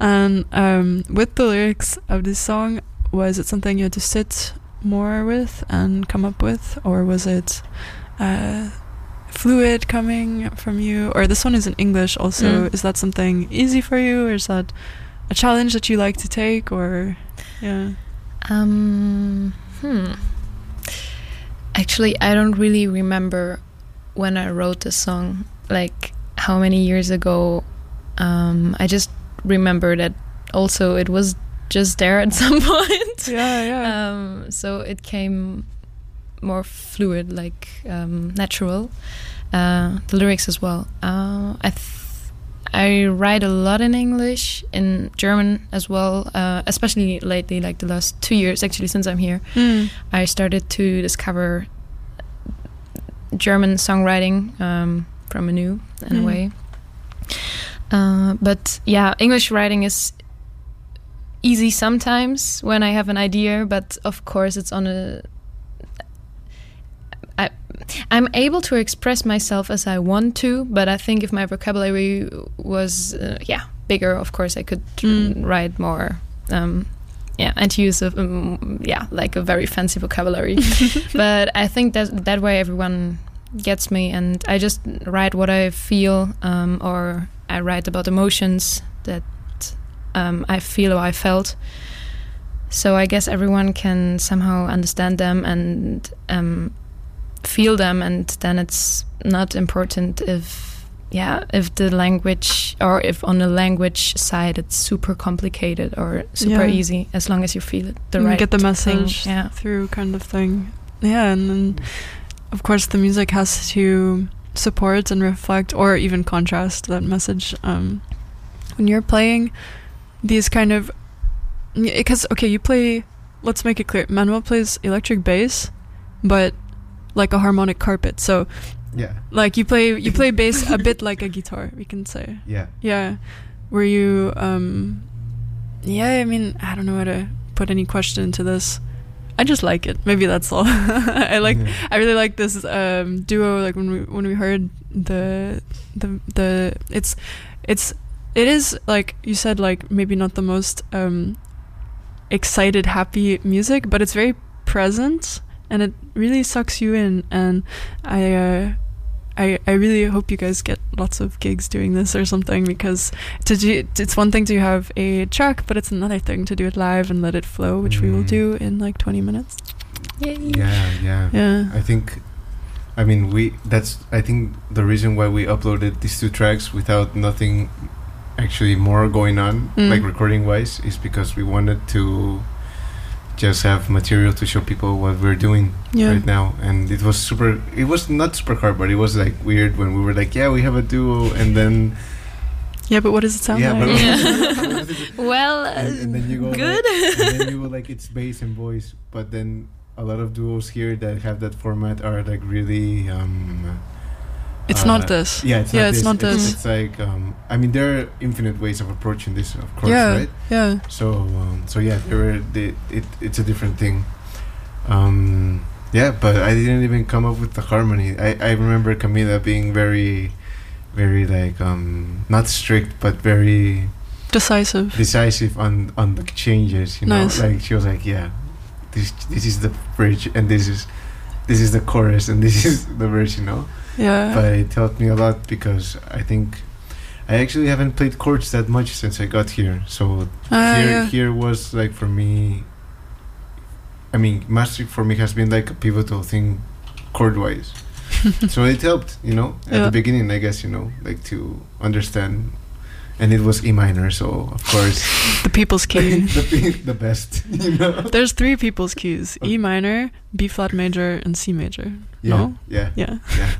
And um, with the lyrics of this song, was it something you had to sit more with and come up with, or was it uh, fluid coming from you? Or this one is in English also. Mm. Is that something easy for you, or is that a challenge that you like to take, or yeah? Um, hmm. Actually, I don't really remember when I wrote the song, like how many years ago. Um, I just remember that also it was just there at some point. Yeah, yeah. Um, so it came more fluid, like um, natural. Uh, the lyrics as well. Uh, I th- I write a lot in English, in German as well, uh, especially lately, like the last two years, actually, since I'm here. Mm. I started to discover German songwriting um, from new in Mm. a way. Uh, but yeah, English writing is easy sometimes when I have an idea, but of course it's on a. I, I'm able to express myself as I want to, but I think if my vocabulary was, uh, yeah, bigger, of course I could Mm. write more. Um, yeah, and use of um, yeah, like a very fancy vocabulary. but I think that that way everyone gets me, and I just write what I feel, um, or I write about emotions that um, I feel or I felt. So I guess everyone can somehow understand them and um, feel them, and then it's not important if yeah if the language or if on the language side it's super complicated or super Yeah. easy as long as you feel it the You right get the thing. message yeah through kind of thing. Yeah, and then of course the music has to support and reflect or even contrast that message. Um, when you're playing these kind of because okay, you play. Let's make it clear. Manuel plays electric bass, but like a harmonic carpet. So Yeah. like you play you play bass a bit like a guitar. We can say. Yeah. Yeah. Were you um yeah, I mean, I don't know how to put any question into this. I just like it. Maybe that's all. I like Yeah. I really like this um duo like when we when we heard the the the it's it's it is like you said like maybe not the most um excited happy music, but it's very present and it really sucks you in and I uh I, I really hope you guys get lots of gigs doing this or something because to do, it's one thing to have a track, but it's another thing to do it live and let it flow, which we will Mm. do in like 20 minutes. Yay. Yeah. Yeah. Yeah. I think, I mean, we. That's. I think the reason why we uploaded these two tracks without nothing, actually more going on, Mm. like recording wise, is because we wanted to just have material to show people what we're doing Yeah. right now. And it was super. It was not super hard, but it was like weird when we were like, yeah, we have a duo, and then Yeah, but what does it sound yeah, like? Yeah. well, and, and then you go good. Like, and then you go like it's bass and voice, but then a lot of duos here that have that format are like really. um It's uh, not this. Yeah, it's Yeah, not it's this. not it's, this. It's like um, I mean, there are infinite ways of approaching this, of course, yeah. right? Yeah. So, um, so yeah, there were the, it. It's a different thing. Um, yeah, but I didn't even come up with the harmony. I, I remember Camila being very, very like um, not strict, but very Decisive. decisive on on the changes. You know, Nice. like she was like, yeah, this this is the bridge, and this is this is the chorus, and this is the verse. You know Yeah. but it helped me a lot because I think I actually haven't played chords that much since I got here. So Ah, here, yeah. here was like for me. I mean, mastering for me has been like a pivotal thing, chord wise. so it helped, you know, at Yeah. the beginning, I guess, you know, like to understand and it was E minor, so of course The people's key. the the best, you know. There's three people's keys: E minor, B flat major, and C major. Yeah, No? yeah, Yeah, yeah.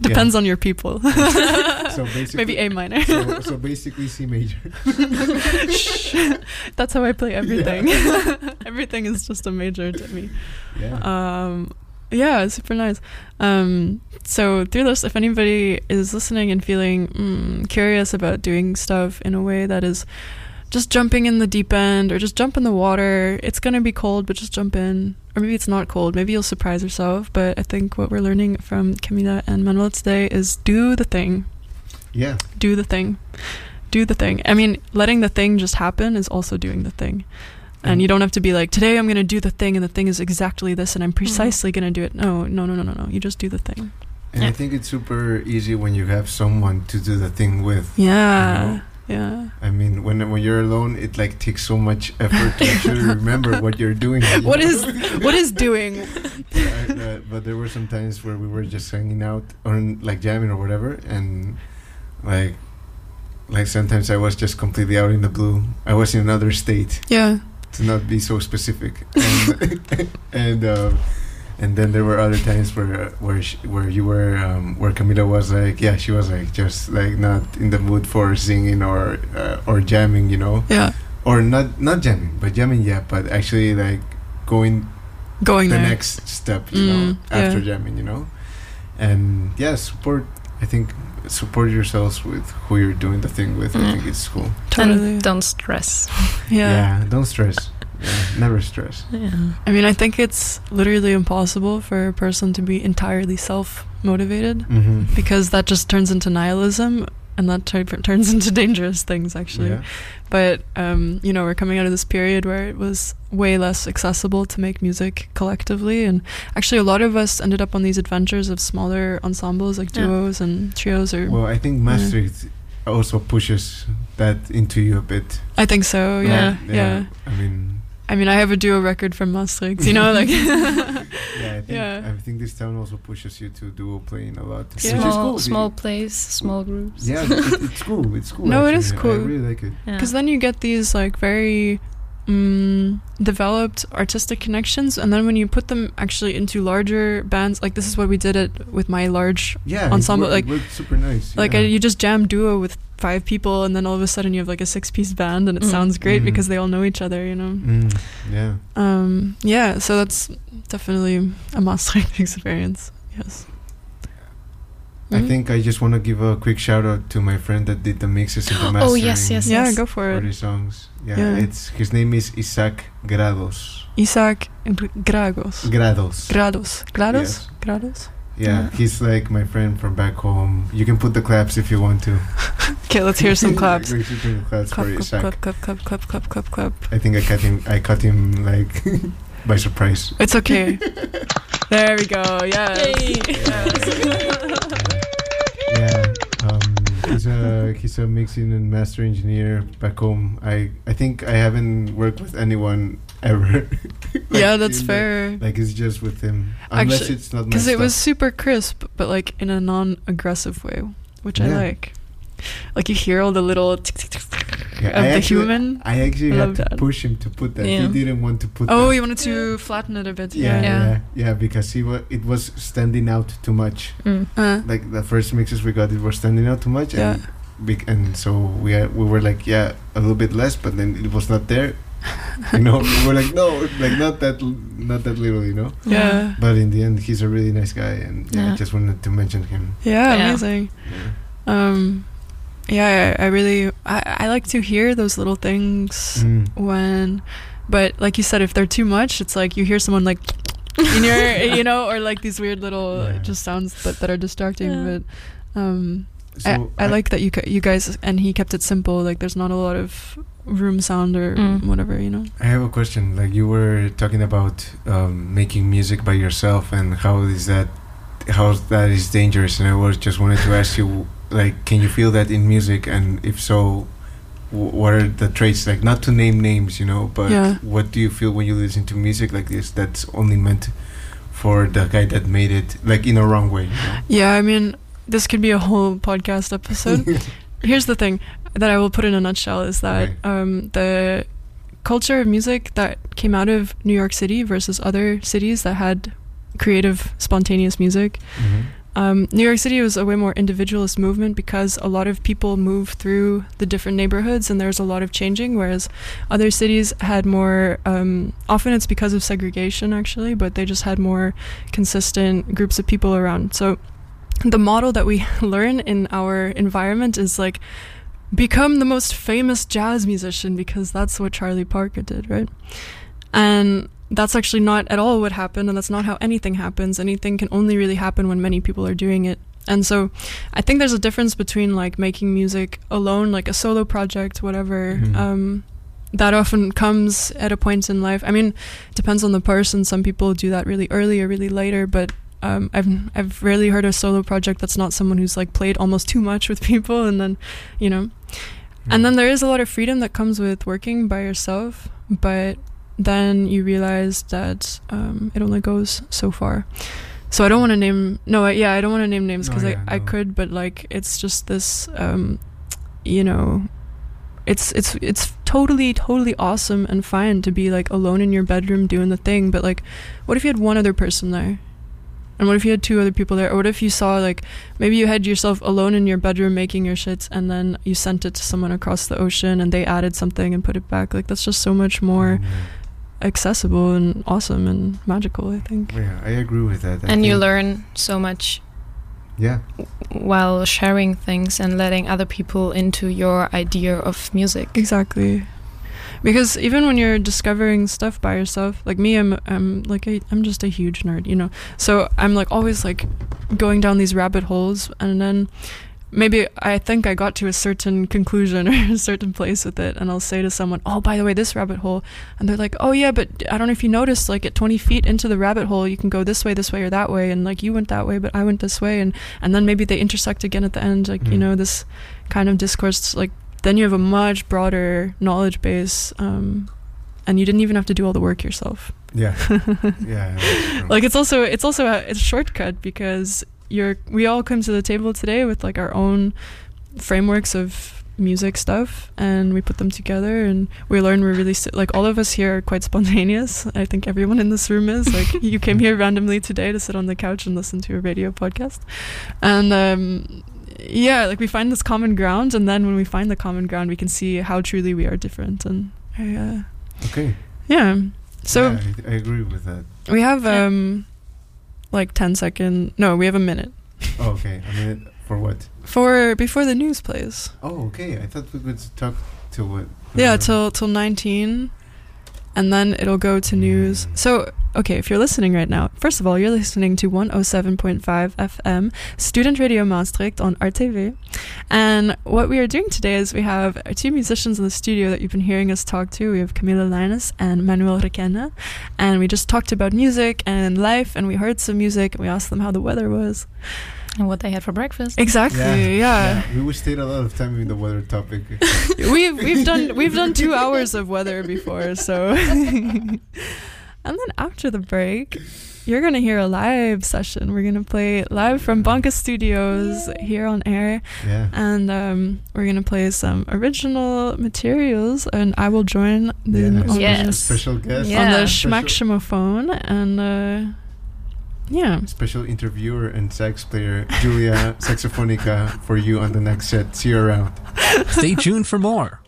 depends on your people. So basically, Maybe A minor. So, so basically, C major. Shh. That's how I play everything. everything is just a major to me. Yeah. Um, yeah, super nice. Um, so through this, if anybody is listening and feeling mm, curious about doing stuff in a way that is just jumping in the deep end or just jump in the water, it's gonna be cold, but just jump in. Or maybe it's not cold. Maybe you'll surprise yourself. But I think what we're learning from Camila and Manuel today is do the thing yeah. do the thing do the thing i mean letting the thing just happen is also doing the thing and you don't have to be like today i'm going to do the thing and the thing is exactly this and i'm precisely going to do it. No no no no no no. You just do the thing. And I think it's super easy when you have someone to do the thing with. yeah yeah. I mean, when when you're alone, it like takes so much effort to actually remember what you're doing. you what know? is what is doing? I- uh, but there were some times where we were just hanging out or like jamming or whatever, and like like sometimes I was just completely out in the blue. I was in another state. Yeah to not be so specific, and and um, and then there were other times where where sh where you were um, where Camila was like yeah she was like just like not in the mood for singing or uh, or jamming you know yeah or not not jamming but jamming yeah but actually like going going the there next step, you know, Mm, after yeah. jamming, you know, and yeah, support. I think support yourselves with who you're doing the thing with. I Mm. think it's cool. totally And don't stress. yeah. don't stress. Yeah, never stress. Yeah. i mean i think it's literally impossible for a person to be entirely self motivated Mm-hmm. because that just turns into nihilism and that tur- turns into dangerous things actually Yeah. but um, you know we're coming out of this period where it was way less accessible to make music collectively and actually a lot of us ended up on these adventures of smaller ensembles like Yeah. duos and trios or Well, I think Maastricht also pushes that into you a bit. i think so yeah, right? yeah I mean, i mean i have a duo record from maastricht you know like yeah, I think Yeah. I think this town also pushes you to duo playing a lot. Yeah. Small, cool. small place, small groups. Yeah, it, it's cool. It's cool. No, it actually. is I cool. really like it. Yeah. because then you get these like very mm, developed artistic connections and then when you put them actually into larger bands like this is what we did it with my large Yeah, Ensemble, it, wor- like- it worked super nice. like yeah. you just jam duo with five people and then all of a sudden you have like a six piece band and it Mm. sounds great Mhm. because they all know each other you know Mm, yeah. um yeah so that's definitely a Maastricht experience yes I Mhm. think I just want to give a quick shout out to my friend that did the mixes and the mastering Oh, yes, yes, yeah yes. go for it. for it the songs. Yeah, Yeah. it's his name is Isaac Grados. Isaac Gragos Grados. Grados Grados Yes. Grados Yeah, Yeah. he's like my friend from back home. You can put the claps if you want to. okay let's hear some claps We should do claps clap for clap Isaac. clap clap clap clap clap clap clap I think I cut him. I cut him like by surprise. it's okay. There we go. Yes. Yeah, um, he's a he's a mixing and master engineer back home. I I think I haven't worked with anyone ever. Like, yeah that's in the- fair. like it's just with him, unless Actu- it's not because it was super crisp but like in a non-aggressive way which i like. Like you hear all the little tick, tick, tick, tick Yeah, of I the actually- human I actually I had to that. push him to put that. Yeah. He didn't want to put. oh that. you wanted to flatten it a bit yeah, yeah, yeah, Yeah. yeah, because he was it was standing out too much. Mm. Uh, Like the first mixes we got, it was standing out too much, Yeah. and bec- and so we uh, we were like, yeah, a little bit less, but then it was not there. You know, we were like, no, like not that, l- not that little, you know. yeah But in the end, he's a really nice guy, and yeah, I just wanted to mention him. yeah, Yeah. amazing Yeah. um yeah I, I really I, I like to hear those little things Mm. when but like you said if they're too much it's like you hear someone like in your you know or like these weird little Yeah. just sounds that, that are distracting Yeah. but um So I, I like that you you guys and he kept it simple like there's not a lot of room sound or Mm. whatever you know I have a question. Like you were talking about um, making music by yourself and how is that how that is dangerous and I was just wanted to ask you like can you feel that in music and if so what are the traits like not to name names you know but Yeah. what do you feel when you listen to music like this that's only meant for the guy that made it like in a wrong way you know? yeah i mean this could be a whole podcast episode here's the thing that I will put in a nutshell is that Okay. um, the culture of music that came out of New York City versus other cities that had creative, spontaneous music. Mhm. Um, New York City was a way more individualist movement because a lot of people move through the different neighborhoods and there's a lot of changing, whereas other cities had more, um, often it's because of segregation actually, but they just had more consistent groups of people around. So the model that we learn in our environment is like become the most famous jazz musician because that's what Charlie Parker did, right? And that's actually not at all what happened, and that's not how anything happens. Anything can only really happen when many people are doing it. And so I think there's a difference between like making music alone, like a solo project, whatever. Mhm. Um, that often comes at a point in life. I mean, it depends on the person. Some people do that really early or really later, but um, I've I've rarely heard a solo project that's not someone who's like played almost too much with people, and then, you know, and then there is a lot of freedom that comes with working by yourself, but then you realize that um, it only goes so far. So I don't want to name no, I, yeah, I don't want to name names No, because yeah, I, I could, but like it's just this, um, you know, it's it's it's totally totally awesome and fine to be like alone in your bedroom doing the thing, but like, what if you had one other person there? And what if you had two other people there? Or what if you saw like maybe you had yourself alone in your bedroom making your shits and then you sent it to someone across the ocean and they added something and put it back. Like that's just so much more accessible and awesome and magical, I think. Yeah, I agree with that. I and you learn so much Yeah, while sharing things and letting other people into your idea of music. Exactly. Because even when you're discovering stuff by yourself, like me, I'm I'm like a, I'm just a huge nerd, you know. So I'm like always like going down these rabbit holes, and then maybe I think I got to a certain conclusion or a certain place with it, and I'll say to someone, "Oh, by the way, this rabbit hole," and they're like, "Oh yeah, but I don't know if you noticed, like at 20 feet into the rabbit hole, you can go this way, this way, or that way, and like you went that way, but I went this way, and and then maybe they intersect again at the end, like you Mm. know this kind of discourse, like then you have a much broader knowledge base, um, and you didn't even have to do all the work yourself. yeah, yeah. Like it's also it's also a, it's a shortcut because you're we all come to the table today with like our own frameworks of music stuff and we put them together and we learn we're really like all of us here are quite spontaneous. I think everyone in this room is. Like you came here randomly today to sit on the couch and listen to a radio podcast. And um yeah like we find this common ground and then when we find the common ground we can see how truly we are different and I, uh, okay. yeah. So yeah, I, I agree with that. we have um like 10 second no we have a minute Oh, okay. a minute for what? for before the news plays Oh, okay. I thought we could talk to what? yeah uh, till till 19 and then it'll go to news. So okay if you're listening right now first of all you're listening to 107.5 fm student radio maastricht on rtv and what we are doing today is we have two musicians in the studio that you've been hearing us talk to. We have camila linus and manuel requena. And we just talked about music and life and we heard some music and we asked them how the weather was And what they had for breakfast. exactly yeah, We wasted a lot of time in the weather topic. we've we've done we've done two hours of weather before, so and then after the break, you're gonna hear a live session. We're gonna play live from Bonka Studios here on air, yeah. and um, we're gonna play some original materials, and I will join the yeah. on, special- Yes. Special guest. Yeah. on the Special- Schmack Schmophone, and uh, yeah. Special interviewer and sax player Julia Saxophonica for you on the next set. See you around. Stay tuned for more.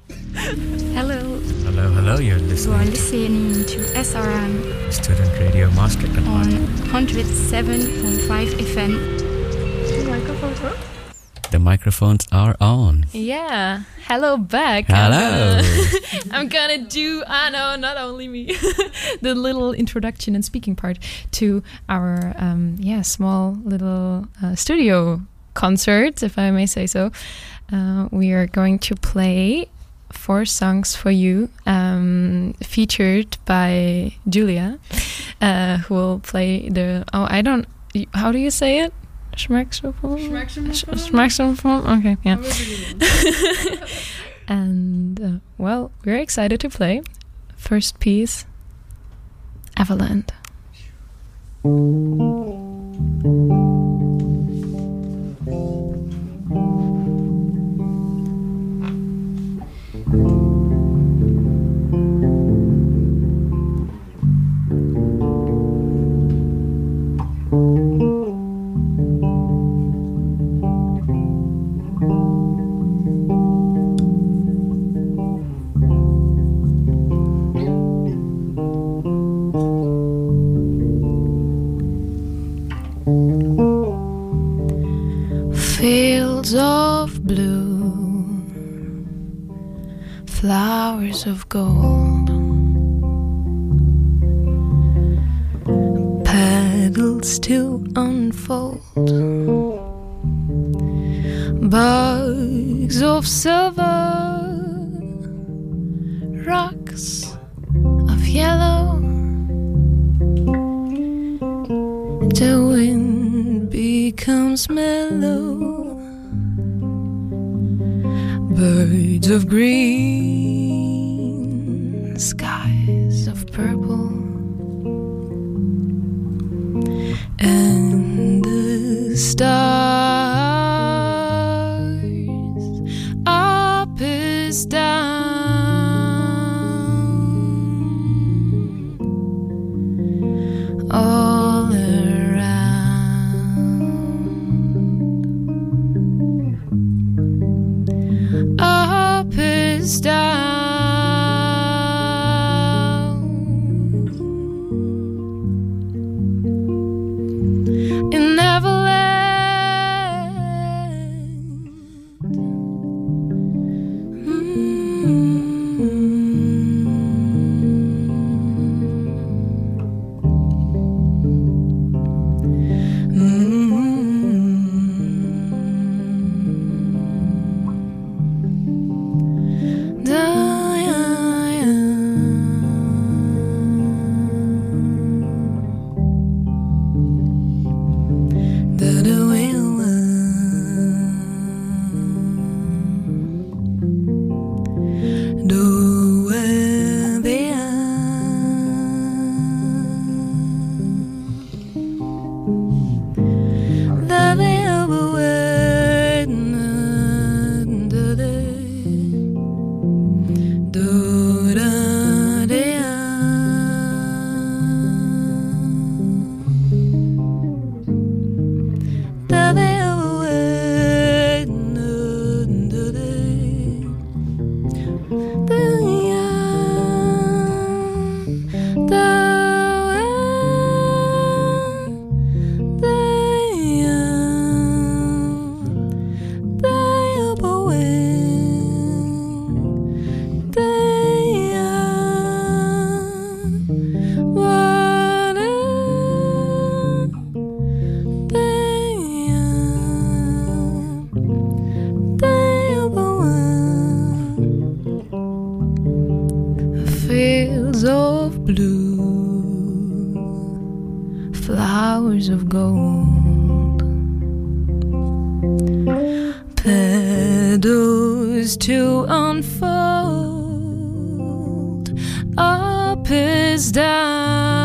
Hello, Hello, hello, you're listening. you are listening to SRM Student Radio Maastricht on on Maastricht. 107.5 FM. The microphones are on. Yeah. Hello back. Hello. I'm gonna, do, I know, not only me, the little introduction and speaking part to our, um, yeah, small little uh, studio concert, if I may say so. Uh, we are going to play four songs for you, um, featured by Julia, uh, who will play the, oh, I don't, how do you say it? Schmacksophone? Schmacksophone? Okay, yeah. and uh, well, we're excited to play. First piece, Avaland. Flowers of gold, petals to unfold, bugs of silver, rocks of yellow. The wind becomes mellow. Birds of green, skies of purple, and the stars petals to unfold, up is down,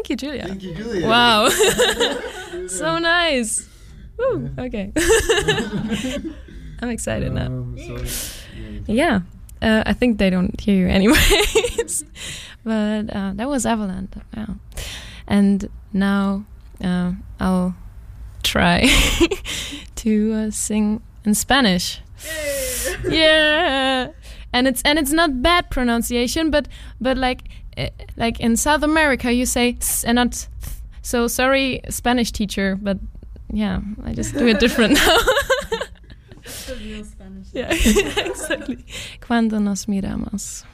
Thank you, Julia. Thank you, Julia. Wow. so nice. Woo. Okay. I'm excited now. Um, so, yeah. Uh, I think they don't hear you anyways. but uh, that was Avaland. Yeah. And now uh, I'll try to uh, sing in Spanish. yeah. And it's and it's not bad pronunciation, but but like like in South America you say s and not th. So sorry, Spanish teacher, but yeah, I just do it different now. Yeah, exactly. Cuando nos miramos.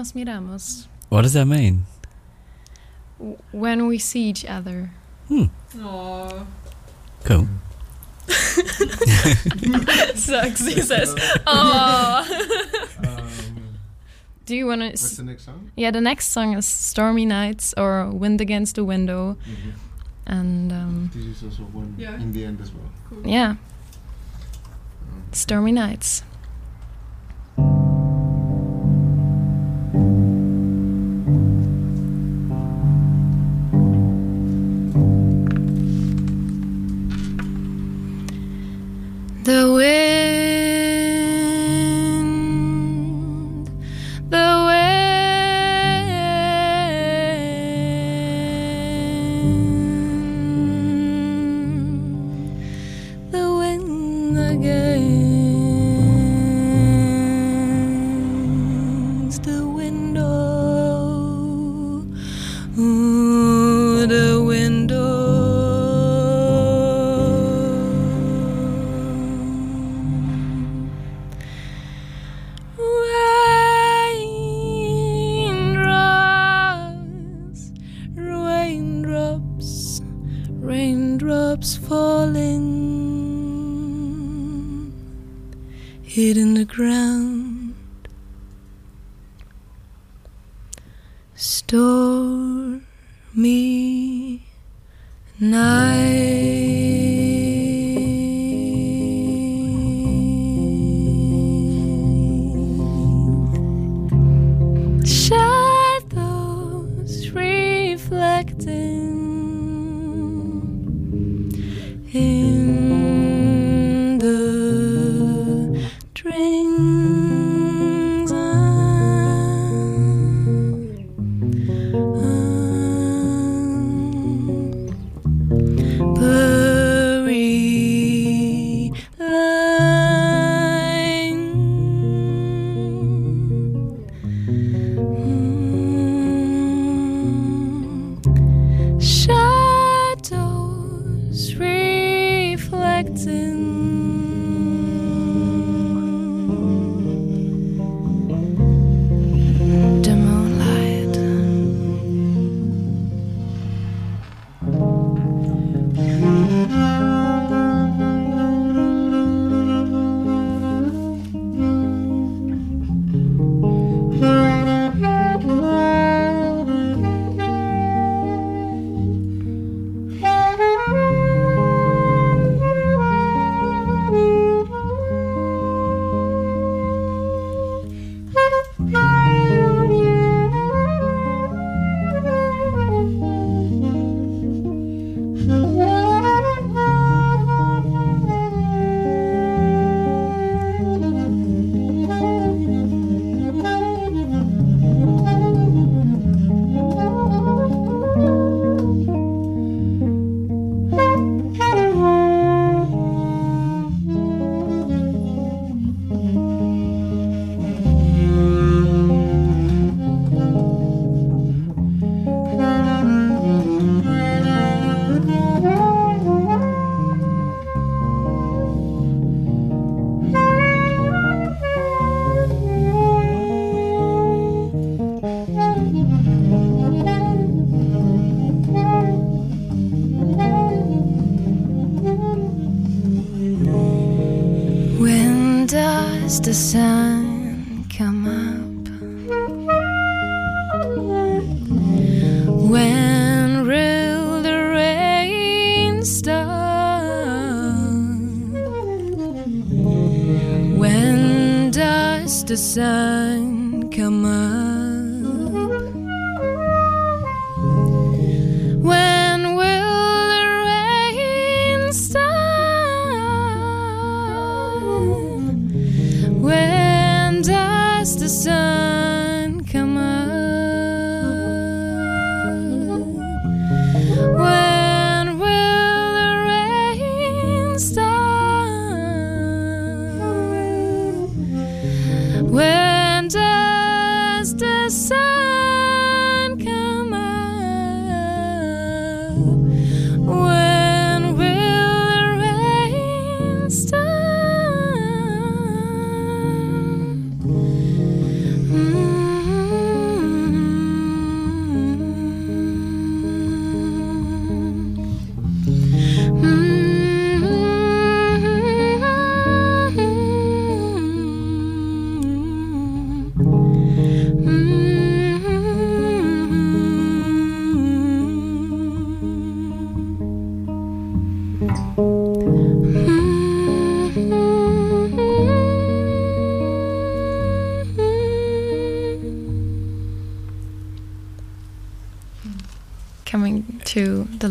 Nos miramos. What does that mean? When we see each other. Hmm. Cool. Sucks, he says. Oh. Um, Do you want what's to? the next song? Yeah, the next song is "Stormy Nights" or "Wind Against the Window," and um, This is also one Yeah. in the end as well. yeah, Um, "Stormy Nights."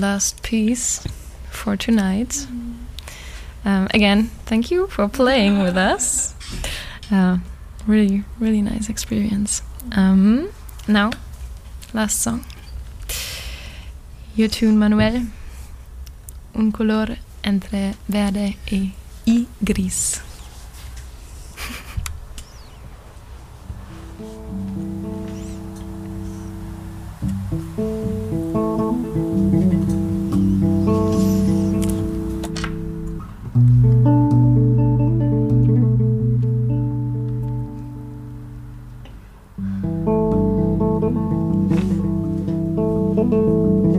last piece for tonight. Um, again, thank you for playing with us. Uh, really, really nice experience. Um, now, last song. Your tune, Manuel. Un color entre verde y gris. Música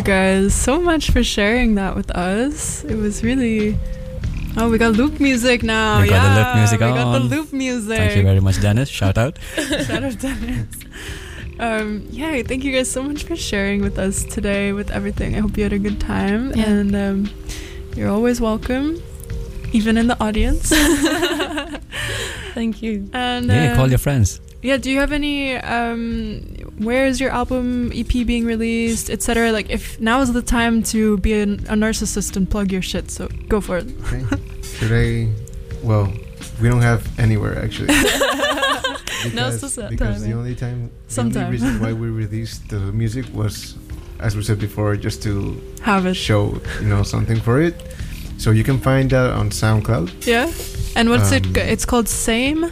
you guys so much for sharing that with us. It was really. Oh, we got loop music now. We got the loop music we got the loop music. Thank you very much, Dennis. Shout out. Shout out Dennis. Um, yeah, thank you guys so much for sharing with us today with everything. I hope you had a good time, Yeah. and um, you're always welcome, even in the audience. Thank you. and yeah, uh, call your friends. yeah, do you have any? Um, where is your album EP being released, etc.? Like, if now is the time to be a, a narcissist and plug your shit, so go for it. Okay. Should I? Well, we don't have anywhere actually. Because the sad because time, the only time, the only reason why we released the music was, as we said before, just to Have it. show you know something for it. So you can find that on SoundCloud. Yeah. And what's it? Um, g- It's called Same.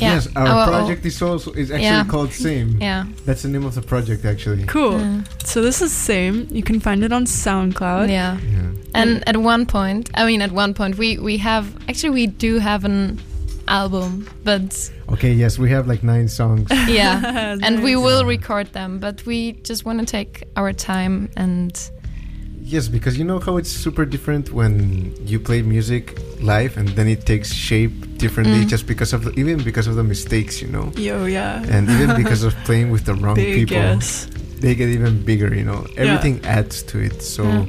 Yeah. Yes, our oh, oh, oh, project is also is actually Yeah. called Same. Yeah. That's the name of the project actually. Cool. Yeah. So this is Same. You can find it on SoundCloud. Yeah. Yeah. And at one point, I mean, at one point, we we have actually we do have an album, but Okay. Yes, we have like nine songs. yeah, and we will record them, but we just want to take our time and Yes, because you know how it's super different when you play music live and then it takes shape differently Mm. just because of the, even because of the mistakes, you know. Yo, yeah. And even because of playing with the wrong Big people, yes. they get even bigger, you know. Yeah. Everything adds to it. So Yeah.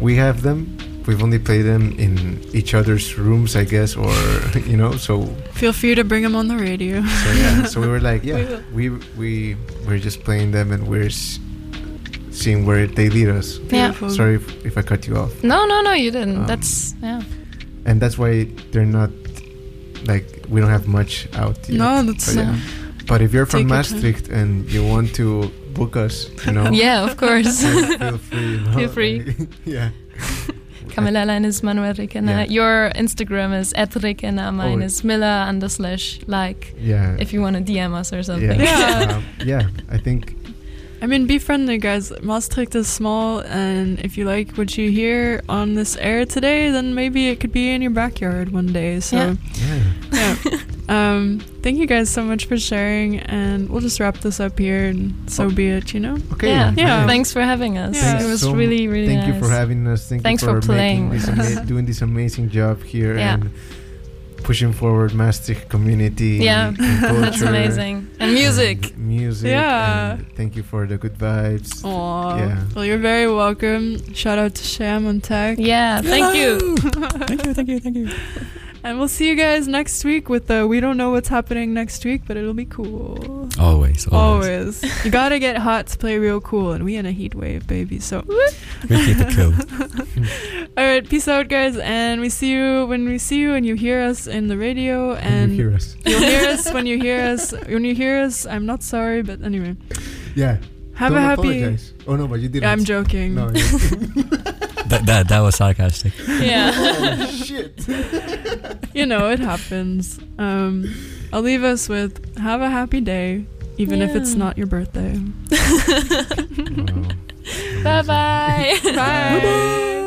we have them. We've only played them in each other's rooms, I guess, or you know. So Feel free to bring them on the radio. so yeah. so we were like, yeah, we we we're just playing them and we're seeing where they lead us. Yeah. Beautiful. Sorry if, if I cut you off. no, no, no, you didn't. Um, That's yeah, and that's why they're not like we don't have much out yet. No, that's but, no. but if you're from Take. Maastricht and you want to book us, you know, yeah, of course. feel, feel free. You know, Feel free. like, yeah. Camilla line is Manuel Requena. Yeah. Your Instagram is at Requena. Mine Oh. is Miller under slash like. Yeah. If you want to DM us or something. Yeah. um, yeah. I think I mean, be friendly, guys. Maastricht is small, and if you like what you hear on this air today, then maybe it could be in your backyard one day. So, Yeah. Yeah. yeah. um, thank you guys so much for sharing, and we'll just wrap this up here, and so be it. You know. Okay. yeah. Yeah. Thanks for having us. Yeah. It was so- really, really Thank nice. you for having us. Thank Thanks you for for, playing this ama- doing this amazing job here Yeah. and pushing forward Maastricht community. Yeah. and, and culture. That's amazing. And music. and music. Yeah. and thank you for the good vibes. Aw. Yeah. Well, you're very welcome. Shout out to Sham on Tech. Yeah, thank you. thank you, thank you, thank you. And we'll see you guys next week with the we don't know what's happening next week, but it'll be cool. Always, always. Always. you gotta get hot to play real cool, and we in a heat wave, baby. So, We keep it cool. all right, peace out, guys, and we see you when we see you and you hear us in the radio, Can and you hear us? will hear us when you hear us. When you hear us, I'm not sorry, but anyway, Yeah. have Don't a happy. apologize. Oh no, but you didn't. I'm joking. No. That, that, that was sarcastic. Yeah. oh shit. you know it happens. Um, I'll leave us with have a happy day, even if it's not your birthday. Wow. Bye bye. Bye.